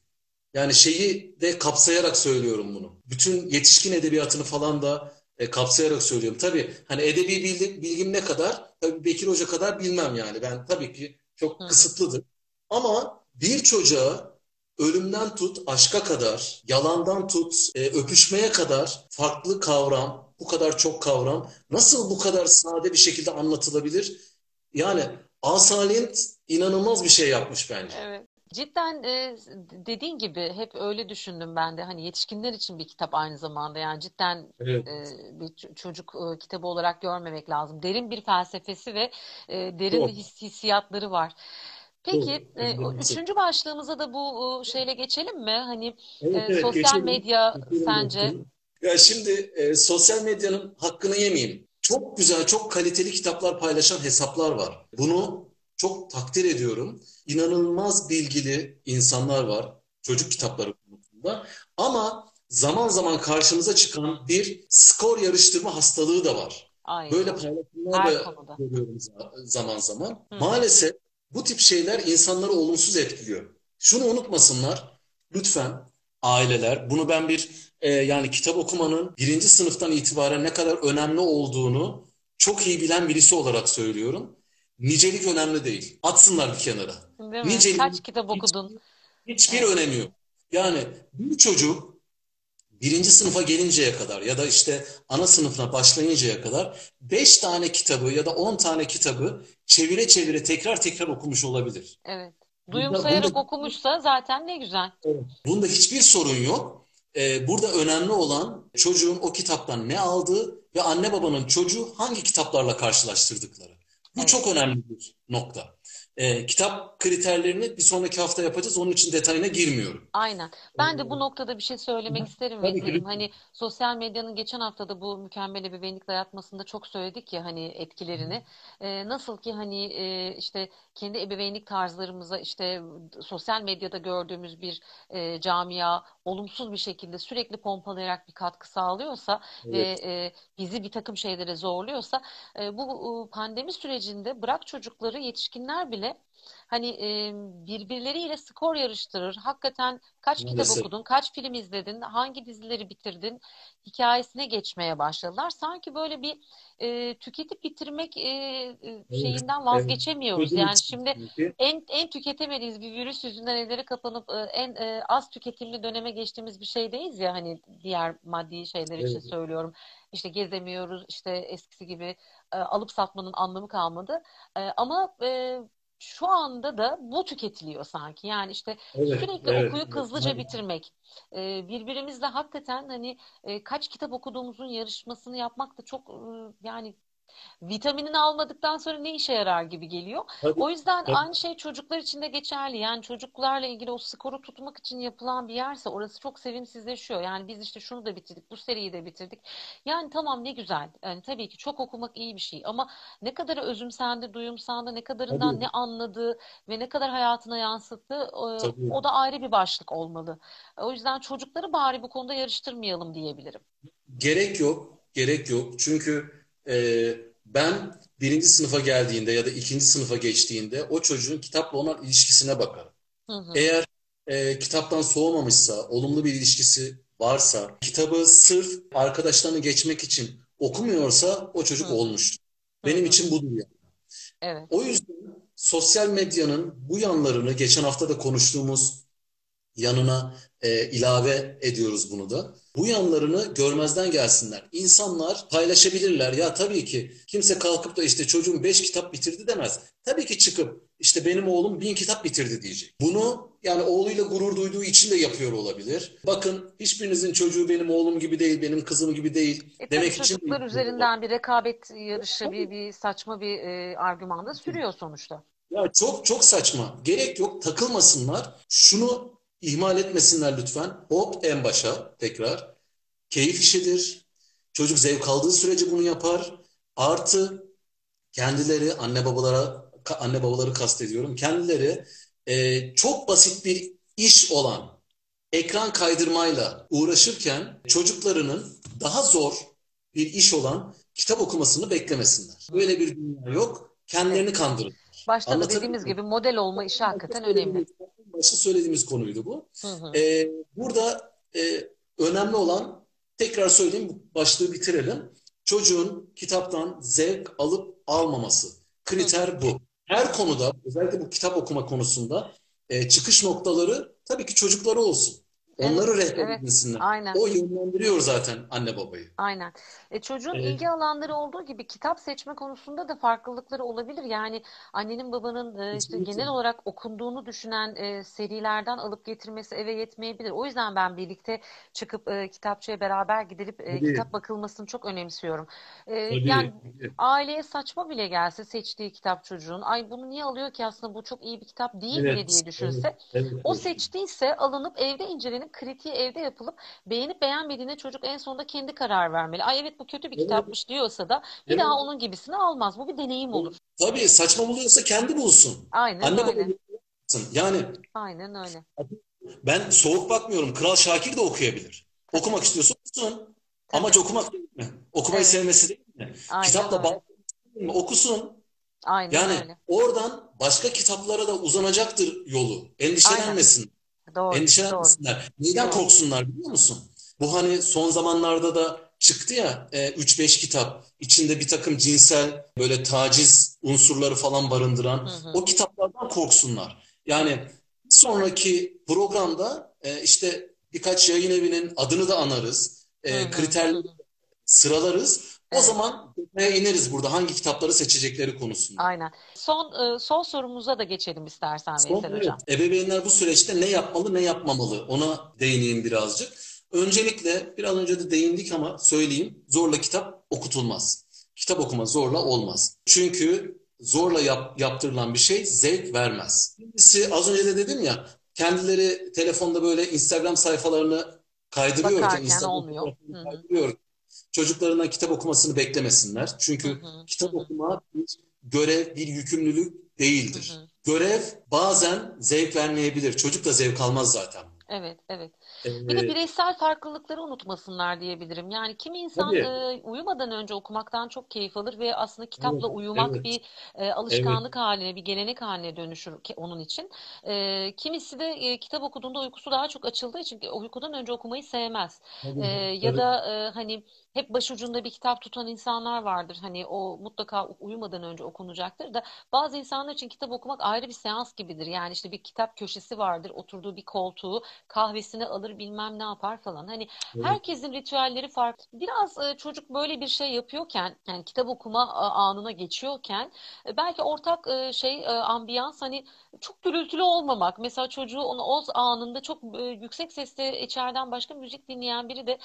S2: Yani şeyi de kapsayarak söylüyorum bunu. Bütün yetişkin edebiyatını falan da e, kapsayarak söylüyorum. Tabii hani edebi bilgi, bilgim ne kadar? Tabii Bekir Hoca kadar bilmem yani. Ben tabii ki çok Hı. kısıtlıdır. Ama bir çocuğa ölümden tut aşka kadar, yalandan tut e, öpüşmeye kadar farklı kavram, bu kadar çok kavram nasıl bu kadar sade bir şekilde anlatılabilir? Yani Asalint inanılmaz bir şey yapmış bence.
S1: Evet. Cidden e, dediğin gibi hep öyle düşündüm ben de. Hani yetişkinler için bir kitap aynı zamanda. Yani cidden evet. e, bir çocuk e, kitabı olarak görmemek lazım. Derin bir felsefesi ve e, derin his, hissiyatları var. Peki, e, üçüncü başlığımıza da bu şeyle geçelim mi? Hani evet, e, evet, sosyal geçelim. medya geçelim. sence?
S2: Ya şimdi e, sosyal medyanın hakkını yemeyeyim çok güzel, çok kaliteli kitaplar paylaşan hesaplar var. Bunu çok takdir ediyorum. İnanılmaz bilgili insanlar var çocuk kitapları konusunda. Ama zaman zaman karşımıza çıkan bir skor yarıştırma hastalığı da var. Aynen. Böyle paylaşımlar da görüyorum zaman zaman. Hı. Maalesef bu tip şeyler insanları olumsuz etkiliyor. Şunu unutmasınlar. Lütfen aileler, bunu ben bir e, yani kitap okumanın birinci sınıftan itibaren ne kadar önemli olduğunu çok iyi bilen birisi olarak söylüyorum. Nicelik önemli değil. Atsınlar bir kenara.
S1: Değil mi? Nicelik, Kaç kitap okudun?
S2: Hiç, hiçbir önemi yok. Yani bir çocuk birinci sınıfa gelinceye kadar ya da işte ana sınıfına başlayıncaya kadar beş tane kitabı ya da on tane kitabı çevire çevire tekrar tekrar okumuş olabilir.
S1: Evet. Duyumsayarak bunda, okumuşsa zaten ne güzel.
S2: Evet. Bunda hiçbir sorun yok. Ee, burada önemli olan çocuğun o kitaptan ne aldığı ve anne babanın çocuğu hangi kitaplarla karşılaştırdıkları. Bu evet. çok önemli bir nokta. E, kitap kriterlerini bir sonraki hafta yapacağız. Onun için detayına girmiyorum.
S1: Aynen. Ben de bu noktada bir şey söylemek
S2: Hı.
S1: isterim
S2: lütfen.
S1: Hani sosyal medyanın geçen haftada bu mükemmel ebeveynlik dayatmasında çok söyledik ya hani etkilerini. Ee, nasıl ki hani e, işte kendi ebeveynlik tarzlarımıza işte sosyal medyada gördüğümüz bir e, camia olumsuz bir şekilde sürekli pompalayarak bir katkı sağlıyorsa ve
S2: Evet.
S1: e, bizi bir takım şeylere zorluyorsa e, bu e, pandemi sürecinde bırak çocukları yetişkinler bile hani e, birbirleriyle skor yarıştırır. Hakikaten kaç kitap
S2: Maalesef.
S1: okudun, kaç film izledin, hangi dizileri bitirdin hikayesine geçmeye başladılar. Sanki böyle bir e, tüketip bitirmek e,
S2: Evet.
S1: şeyinden
S2: Evet.
S1: vazgeçemiyoruz.
S2: Çözüm
S1: Yani şimdi en en tüketemediğimiz bir virüs yüzünden evlere kapanıp en e, az tüketimli döneme geçtiğimiz bir şeydeyiz ya hani diğer maddi şeyler için
S2: Evet.
S1: söylüyorum. İşte gezemiyoruz, işte eskisi gibi e, alıp satmanın anlamı kalmadı. E, ama e, şu anda da bu tüketiliyor sanki. Yani işte
S2: Evet.
S1: sürekli
S2: Evet.
S1: okuyup
S2: Evet.
S1: hızlıca
S2: Aynen.
S1: bitirmek. E, birbirimizle hakikaten hani e, kaç kitap okuduğumuzun yarışmasını yapmak da çok e, yani vitaminini almadıktan sonra ne işe yarar gibi geliyor.
S2: Tabii.
S1: O yüzden
S2: Tabii.
S1: aynı şey çocuklar için de geçerli. Yani çocuklarla ilgili o skoru tutmak için yapılan bir yerse orası çok sevimsizleşiyor. Yani biz işte şunu da bitirdik, bu seriyi de bitirdik. Yani tamam ne güzel. Yani tabii ki çok okumak iyi bir şey ama ne kadarı özümsendi, duyumsandı, ne kadarından
S2: Tabii.
S1: ne anladığı ve ne kadar hayatına yansıttı
S2: Tabii.
S1: o da ayrı bir başlık olmalı. O yüzden çocukları bari bu konuda yarıştırmayalım diyebilirim.
S2: Gerek yok. Gerek yok. Çünkü e, ben birinci sınıfa geldiğinde ya da ikinci sınıfa geçtiğinde o çocuğun kitapla olan ilişkisine bakarım.
S1: Hı hı,
S2: Eğer e, kitaptan soğumamışsa, olumlu bir ilişkisi varsa, kitabı sırf arkadaşlarını geçmek için okumuyorsa o çocuk
S1: hı
S2: olmuştur. Benim
S1: hı.
S2: için budur yani.
S1: Evet.
S2: O yüzden sosyal medyanın bu yanlarını geçen hafta da konuştuğumuz yanına e, ilave ediyoruz bunu da. Bu yanlarını görmezden gelsinler. İnsanlar paylaşabilirler. Ya tabii ki kimse kalkıp da işte çocuğum beş kitap bitirdi demez. Tabii ki çıkıp işte benim oğlum bin kitap bitirdi diyecek. Bunu yani oğluyla gurur duyduğu için de yapıyor olabilir. Bakın hiçbirinizin çocuğu benim oğlum gibi değil, benim kızım gibi değil
S1: E
S2: demek için
S1: çocuklar üzerinden bir rekabet yarışı, bir, bir saçma bir e, argüman da sürüyor sonuçta.
S2: Ya çok çok saçma. Gerek yok. Takılmasınlar. Şunu ihmal etmesinler lütfen. Hop en başa tekrar. Keyif işidir. Çocuk zevk aldığı sürece bunu yapar. Artı kendileri anne babalara anne babaları kastediyorum. Kendileri e, çok basit bir iş olan ekran kaydırmayla uğraşırken çocuklarının daha zor bir iş olan kitap okumasını beklemesinler. Böyle bir dünya yok. Kendilerini kandırın.
S1: Başta da dediğimiz
S2: muyum?
S1: gibi model olma işi hakikaten önemli.
S2: Başta söylediğimiz konuydu bu.
S1: Hı hı.
S2: Ee, burada e, önemli olan tekrar söyleyeyim bu başlığı bitirelim. Çocuğun kitaptan zevk alıp almaması.
S1: Hı hı.
S2: Kriter bu. Her konuda özellikle bu kitap okuma konusunda e, çıkış noktaları tabii ki çocukları olsun.
S1: Evet,
S2: Onları rehber
S1: evet.
S2: edinsinler.
S1: Aynen.
S2: O yönlendiriyor zaten anne babayı.
S1: Aynen. E, çocuğun
S2: Evet.
S1: ilgi alanları olduğu gibi kitap seçme konusunda da farklılıkları olabilir. Yani annenin babanın e, işte
S2: Kesinlikle.
S1: genel olarak okunduğunu düşünen e, serilerden alıp getirmesi eve yetmeyebilir. O yüzden ben birlikte çıkıp e, kitapçıya beraber gidilip e,
S2: Tabii.
S1: kitap bakılmasını çok önemsiyorum. E,
S2: Tabii.
S1: yani
S2: tabii.
S1: aileye saçma bile gelse seçtiği kitap çocuğun, ay bunu niye alıyor ki aslında bu çok iyi bir kitap değil bile
S2: Evet.
S1: diye
S2: Evet.
S1: düşünse
S2: Evet.
S1: o
S2: evet.
S1: seçtiyse alınıp evde incelenip kritiği evde yapılıp beğenip beğenmediğine çocuk en sonunda kendi karar vermeli. Ay evet bu kötü bir
S2: Evet.
S1: kitapmış diyorsa da bir
S2: Evet.
S1: daha onun gibisini almaz. Bu bir deneyim olur.
S2: Tabii saçma buluyorsa kendi bulsun.
S1: Aynen
S2: Anne
S1: öyle.
S2: bulsun. Yani
S1: Aynen öyle.
S2: ben soğuk bakmıyorum. Kral Şakir de okuyabilir. Okumak istiyorsa okusun. Amaç okumak değil mi? Okumayı
S1: Evet.
S2: sevmesi değil mi?
S1: Aynen
S2: Kitapla
S1: öyle.
S2: bağ değil mi? Okusun.
S1: Aynen
S2: Yani
S1: öyle.
S2: oradan başka kitaplara da uzanacaktır yolu. Endişelenmesin.
S1: Doğru. Doğru.
S2: Endişelenmesinler. Neyden
S1: Doğru.
S2: korksunlar biliyor musun? Bu hani son zamanlarda da çıktı ya e, 3-5 kitap içinde bir takım cinsel böyle taciz unsurları falan barındıran
S1: Hı hı.
S2: o kitaplardan korksunlar. Yani sonraki programda e, işte birkaç yayın evinin adını da anarız.
S1: Hı
S2: E,
S1: hı. Hı
S2: kriterleri
S1: hı.
S2: O zaman detaya ineriz burada hangi kitapları seçecekleri konusunda.
S1: Aynen. Son e, son sorumuza da geçelim istersen
S2: Son,
S1: Veysel
S2: evet,
S1: Hocam.
S2: ebeveynler bu süreçte ne yapmalı, ne yapmamalı ona değineyim birazcık. Öncelikle biraz önce de değindik ama söyleyeyim zorla kitap okutulmaz. Kitap okuma zorla olmaz. Çünkü zorla yap, yaptırılan bir şey zevk vermez. Birincisi az önce de dedim ya kendileri telefonda böyle Instagram sayfalarını kaydırıyorken
S1: Bakarken
S2: Instagram
S1: olmuyor.
S2: sayfalarını kaydırıyor. Çocuklarından kitap okumasını beklemesinler. Çünkü
S1: Hı hı,
S2: kitap okuma bir görev, bir yükümlülük değildir.
S1: Hı hı.
S2: Görev bazen zevk vermeyebilir. Çocuk da zevk almaz zaten.
S1: Evet, evet.
S2: Ee,
S1: Bir de bireysel farklılıkları unutmasınlar diyebilirim. Yani kimi insan
S2: tabii.
S1: e, uyumadan önce okumaktan çok keyif alır ve aslında kitapla
S2: Evet,
S1: uyumak
S2: evet,
S1: bir e, alışkanlık haline, bir gelenek haline dönüşür ki onun için. E, kimisi de e, kitap okuduğunda uykusu daha çok açıldığı için uykudan önce okumayı sevmez.
S2: tabii,
S1: E, ya
S2: tabii.
S1: da e, hani hep başucunda bir kitap tutan insanlar vardır. Hani o mutlaka uyumadan önce okunacaktır da bazı insanlar için kitap okumak ayrı bir seans gibidir. Yani işte bir kitap köşesi vardır, oturduğu bir koltuğu, kahvesini alır bilmem ne yapar falan. Hani
S2: Evet.
S1: herkesin ritüelleri farklı. Biraz e, çocuk böyle bir şey yapıyorken, yani kitap okuma anına geçiyorken e, belki ortak e, şey ambiyans hani çok gürültülü olmamak. Mesela çocuğu onu o anında çok yüksek sesle içeriden başka müzik dinleyen biri de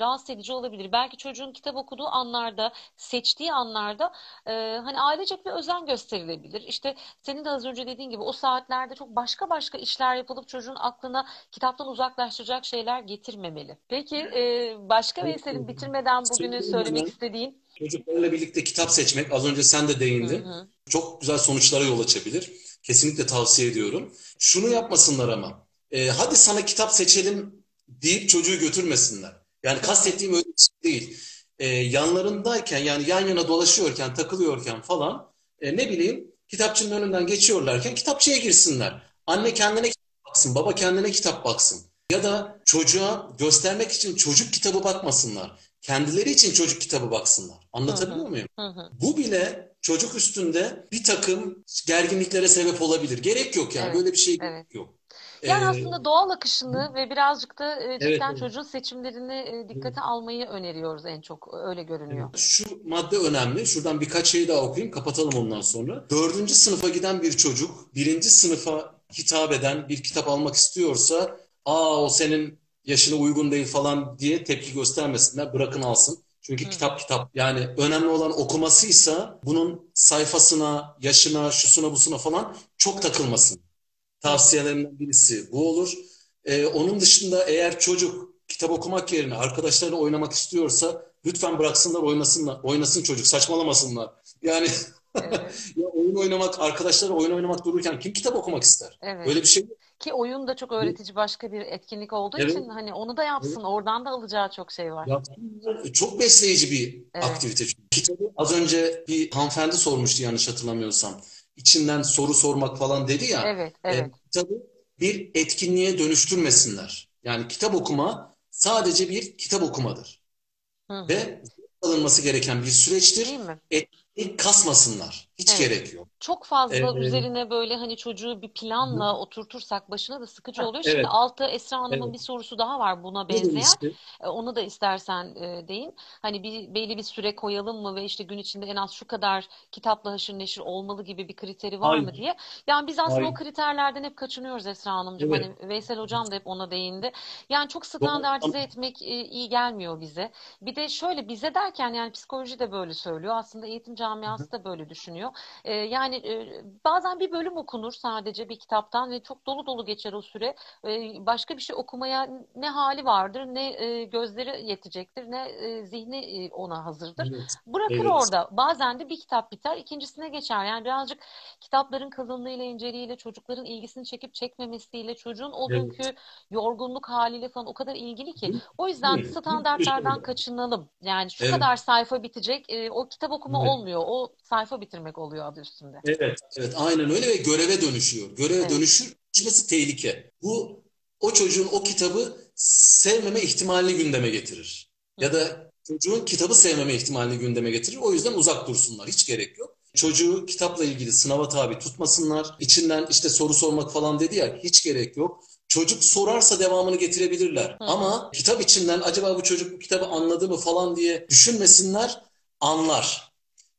S1: rahatsız edici olabilir. Belki çocuğun kitap okuduğu anlarda, seçtiği anlarda e, hani ailecek bir özen gösterilebilir. İşte senin de az önce dediğin gibi o saatlerde çok başka başka işler yapılıp çocuğun aklına kitaptan uzaklaştıracak şeyler getirmemeli. Peki e, başka Veysel'in bitirmeden bugünü söylemek istediğin?
S2: Çocuklarla birlikte kitap seçmek, az önce sen de
S1: Hı
S2: değindin.
S1: hı.
S2: Çok güzel sonuçlara yol açabilir. Kesinlikle tavsiye ediyorum. Şunu yapmasınlar ama. e, hadi sana kitap seçelim deyip çocuğu götürmesinler. Yani kastettiğim öyle bir şey değil. E, yanlarındayken yani yan yana dolaşıyorken, takılıyorken falan e, ne bileyim kitapçının önünden geçiyorlarken kitapçıya girsinler. Anne kendine kitap baksın, baba kendine kitap baksın. Ya da çocuğa göstermek için çocuk kitabı bakmasınlar. Kendileri için çocuk kitabı baksınlar. Anlatabiliyor
S1: hı.
S2: muyum?
S1: Hı hı.
S2: Bu bile çocuk üstünde bir takım gerginliklere sebep olabilir. Gerek yok yani.
S1: Evet,
S2: Böyle bir şey
S1: evet.
S2: yok.
S1: Yani
S2: Ee,
S1: aslında doğal akışını ve birazcık da e,
S2: evet,
S1: cidden
S2: evet,
S1: çocuğun seçimlerini e,
S2: evet,
S1: dikkate almayı öneriyoruz en çok. Öyle görünüyor.
S2: evet. Şu madde önemli. Şuradan birkaç şey daha okuyayım. Kapatalım ondan sonra. Dördüncü sınıfa giden bir çocuk birinci sınıfa hitap eden bir kitap almak istiyorsa aa o senin yaşına uygun değil falan diye tepki göstermesinler. Bırakın alsın. Çünkü
S1: hı.
S2: kitap kitap. Yani önemli olan okumasıysa bunun sayfasına, yaşına, şusuna, busuna falan çok takılmasın. Tavsiyelerimden birisi bu olur. Ee, onun dışında eğer çocuk kitap okumak yerine arkadaşlarıyla oynamak istiyorsa lütfen bıraksınlar oynasınlar. Oynasın çocuk saçmalamasınlar. Yani
S1: Evet.
S2: ya oyun oynamak, arkadaşlarla oyun oynamak dururken kim kitap okumak ister?
S1: Evet.
S2: Böyle bir şey yok.
S1: Ki oyun da çok öğretici başka bir etkinlik olduğu
S2: Evet,
S1: için hani onu da
S2: evet.
S1: yapsın. Oradan da alacağı çok şey var.
S2: Yapsınlar. Çok besleyici bir
S1: Evet.
S2: aktivite. Kitabı az önce bir hanımefendi sormuştu yanlış hatırlamıyorsam. İçinden soru sormak falan dedi ya.
S1: Evet,
S2: E,
S1: evet.
S2: kitabı bir etkinliğe dönüştürmesinler. Yani kitap okuma sadece bir kitap okumadır.
S1: Hı.
S2: Ve alınması gereken bir süreçtir.
S1: Değil mi?
S2: Etkinlik kasmasınlar. Hiç
S1: Evet.
S2: gerek yok.
S1: Çok fazla
S2: Ee,
S1: üzerine böyle hani çocuğu bir
S2: hı.
S1: planla oturtursak başına da sıkıcı oluyor. Şimdi
S2: evet,
S1: altta Esra Hanım'ın
S2: evet.
S1: bir sorusu daha var buna benzeyen.
S2: işte?
S1: E, Onu da istersen e, deyin. Hani bir belli bir süre koyalım mı ve işte gün içinde en az şu kadar kitapla haşır neşir olmalı gibi bir kriteri var mı
S2: Hayır.
S1: diye. Yani biz aslında o
S2: Hayır.
S1: kriterlerden hep kaçınıyoruz Esra Hanımcığım.
S2: Evet.
S1: Hani Veysel Hocam da hep ona değindi. Yani çok
S2: Doğru.
S1: standartize etmek e, iyi gelmiyor bize. Bir de şöyle bize derken yani psikoloji de böyle söylüyor. Aslında eğitim camiası da böyle düşünüyor. E, yani e, bazen bir bölüm okunur sadece bir kitaptan ve çok dolu dolu geçer o süre. E, başka bir şey okumaya ne hali vardır, ne e, gözleri yetecektir, ne e, zihni e, ona hazırdır.
S2: Evet.
S1: Bırakır
S2: Evet.
S1: orada. Bazen de bir kitap biter, ikincisine geçer. Yani birazcık kitapların kalınlığıyla, inceliğiyle, çocukların ilgisini çekip çekmemesiyle, çocuğun o
S2: Evet.
S1: günkü yorgunluk haliyle falan o kadar ilgili ki. O yüzden standartlardan kaçınalım. Yani şu
S2: Evet.
S1: kadar sayfa bitecek, e, o kitap okuma
S2: Evet.
S1: olmuyor. O sayfa bitirmek oluyor adı üstünde.
S2: Evet, evet, aynen öyle ve göreve dönüşüyor. Göreve
S1: Evet.
S2: dönüşür, dönüşmesi tehlike. Bu o çocuğun o kitabı sevmeme ihtimalini gündeme getirir.
S1: Hı
S2: Ya da çocuğun kitabı sevmeme ihtimalini gündeme getirir. O yüzden uzak dursunlar. Hiç gerek yok. Çocuğu kitapla ilgili sınava tabi tutmasınlar. İçinden işte soru sormak falan dedi ya, hiç gerek yok. Çocuk sorarsa devamını getirebilirler.
S1: Hı.
S2: Ama kitap içinden acaba bu çocuk bu kitabı anladı mı falan diye düşünmesinler, anlar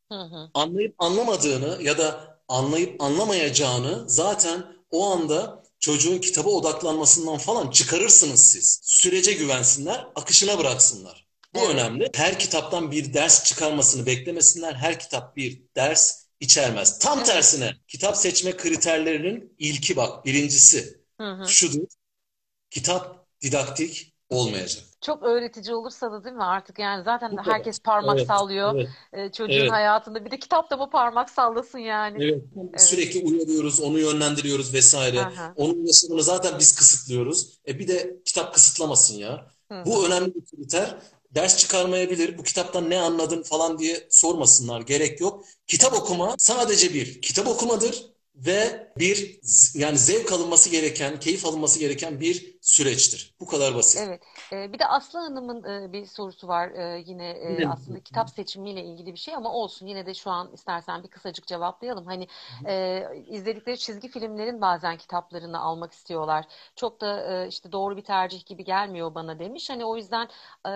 S1: Hı hı.
S2: anlayıp anlamadığını ya da anlayıp anlamayacağını zaten o anda çocuğun kitaba odaklanmasından falan çıkarırsınız siz. Sürece güvensinler, akışına bıraksınlar. Bu
S1: Evet.
S2: önemli. Her kitaptan bir ders çıkarmasını beklemesinler. Her kitap bir ders içermez. Tam
S1: Evet.
S2: tersine kitap seçme kriterlerinin ilki bak birincisi
S1: Hı hı.
S2: şudur. Kitap didaktik olmayacak.
S1: Çok öğretici olursa da değil mi artık yani zaten
S2: Bu kadar.
S1: herkes parmak
S2: Evet,
S1: sallıyor
S2: evet,
S1: e, çocuğun
S2: Evet.
S1: hayatında bir de kitap da mı parmak sallasın yani.
S2: evet.
S1: Evet.
S2: Sürekli uyarıyoruz, onu yönlendiriyoruz vesaire.
S1: Aha.
S2: Onun yaşamını zaten biz kısıtlıyoruz. E bir de kitap kısıtlamasın ya.
S1: Hı.
S2: Bu önemli bir kriter. Ders çıkarmayabilir, bu kitaptan ne anladın falan diye sormasınlar. Gerek yok. Kitap okuma sadece bir kitap okumadır ve bir yani zevk alınması gereken, keyif alınması gereken bir süreçtir. Bu kadar basit.
S1: Evet. Ee, bir de Aslı Hanım'ın e, bir sorusu var Ee, yine e, aslında kitap seçimiyle ilgili bir şey ama olsun yine de şu an istersen bir kısacık cevaplayalım. Hani e, izledikleri çizgi filmlerin bazen kitaplarını almak istiyorlar. Çok da e, işte doğru bir tercih gibi gelmiyor bana demiş. Hani o yüzden e,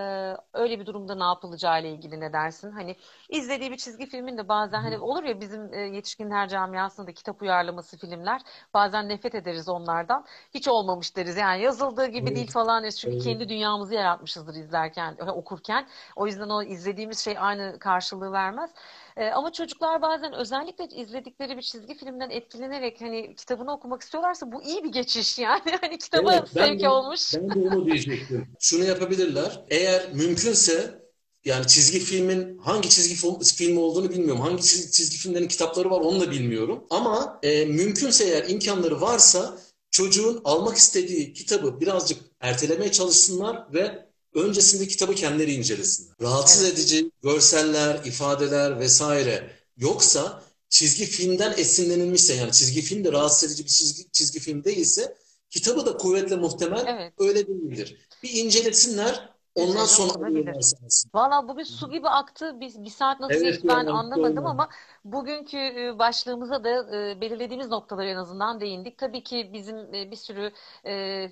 S1: öyle bir durumda ne yapılacağı ile ilgili ne dersin? Hani izlediği bir çizgi filmin de bazen hani olur ya bizim e, yetişkinler camiasında da kitap uyarlaması filmler bazen nefret ederiz onlardan. Hiç olmamış deriz yani yazıldığı gibi
S2: Evet.
S1: değil falan. Çünkü
S2: Evet.
S1: kendi dünyamızı yaratmışızdır izlerken, okurken. O yüzden o izlediğimiz şey aynı karşılığı vermez. E, ama çocuklar bazen özellikle izledikleri bir çizgi filmden etkilenerek hani kitabını okumak istiyorlarsa bu iyi bir geçiş yani. Hani kitaba
S2: Evet,
S1: sevki
S2: de-
S1: olmuş.
S2: Ben de onu diyecektim. Şunu yapabilirler. Eğer mümkünse yani çizgi filmin hangi çizgi film, film olduğunu bilmiyorum. Hangi çizgi, çizgi filmlerin kitapları var onu da bilmiyorum. Ama e, mümkünse eğer imkanları varsa çocuğun almak istediği kitabı birazcık ertelemeye çalışsınlar ve öncesinde kitabı kendileri incelesinler. Rahatsız
S1: Evet.
S2: edici görseller, ifadeler vesaire yoksa çizgi filmden esinlenilmişse yani çizgi film de rahatsız edici bir çizgi, çizgi film değilse kitabı da kuvvetle muhtemel
S1: Evet.
S2: öyle değildir. Bir incelesinler ondan
S1: Üzerine
S2: sonra.
S1: Valla bugün su gibi aktı. Biz bir saat nasıl
S2: Evet,
S1: ben anlamadım ama bugünkü e, başlığımıza da e, belirlediğimiz noktalara en azından değindik. Tabii ki bizim e, bir sürü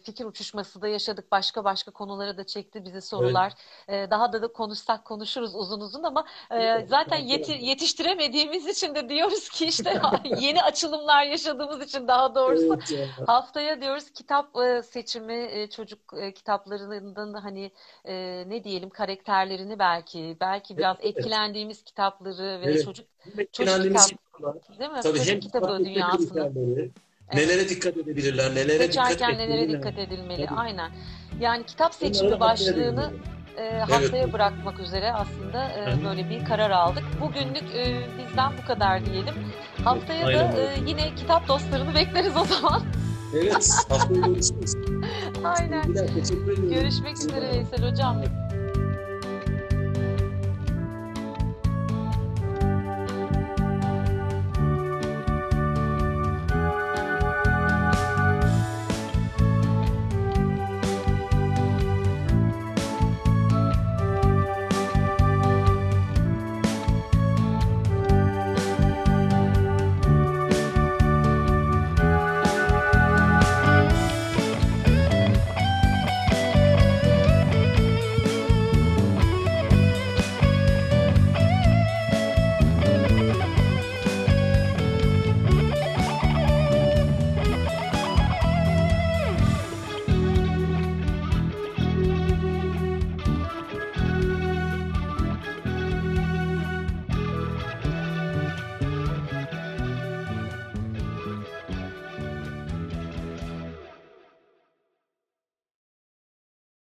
S1: fikir uçuşması da yaşadık. Başka başka konulara da çekti bizi sorular. E, Daha da da konuşsak konuşuruz uzun uzun ama
S2: Evet,
S1: zaten
S2: evet.
S1: yeti- yetiştiremediğimiz için de diyoruz ki işte yeni açılımlar yaşadığımız için daha doğrusu
S2: Evet ya.
S1: Haftaya diyoruz kitap seçimi çocuk kitaplarından da hani ne diyelim karakterlerini belki belki biraz
S2: Evet.
S1: etkilendiğimiz kitapları ve
S2: Evet.
S1: çocuk
S2: Etkilendiğimiz
S1: kitap-
S2: kitaplar.
S1: değil mi?
S2: Tabii
S1: Çocuk
S2: hem
S1: kitabı
S2: kitap
S1: dünyasını.
S2: kriterleri, nelere dikkat edebilirler, nelere dikkat
S1: Seçerken nelere dikkat edilmeli?
S2: Tabii.
S1: Aynen. Yani kitap seçimi
S2: da
S1: başlığını
S2: haftaya
S1: e, haftaya bırakmak üzere aslında e, böyle bir karar aldık. Bugünlük e, bizden bu kadar diyelim. Haftaya da
S2: Aynen
S1: e,
S2: öyle.
S1: yine kitap dostlarını bekleriz o zaman.
S2: Evet, haftaya görüşürüz.
S1: Aynen. Görüşmek üzere Veysel Hocam.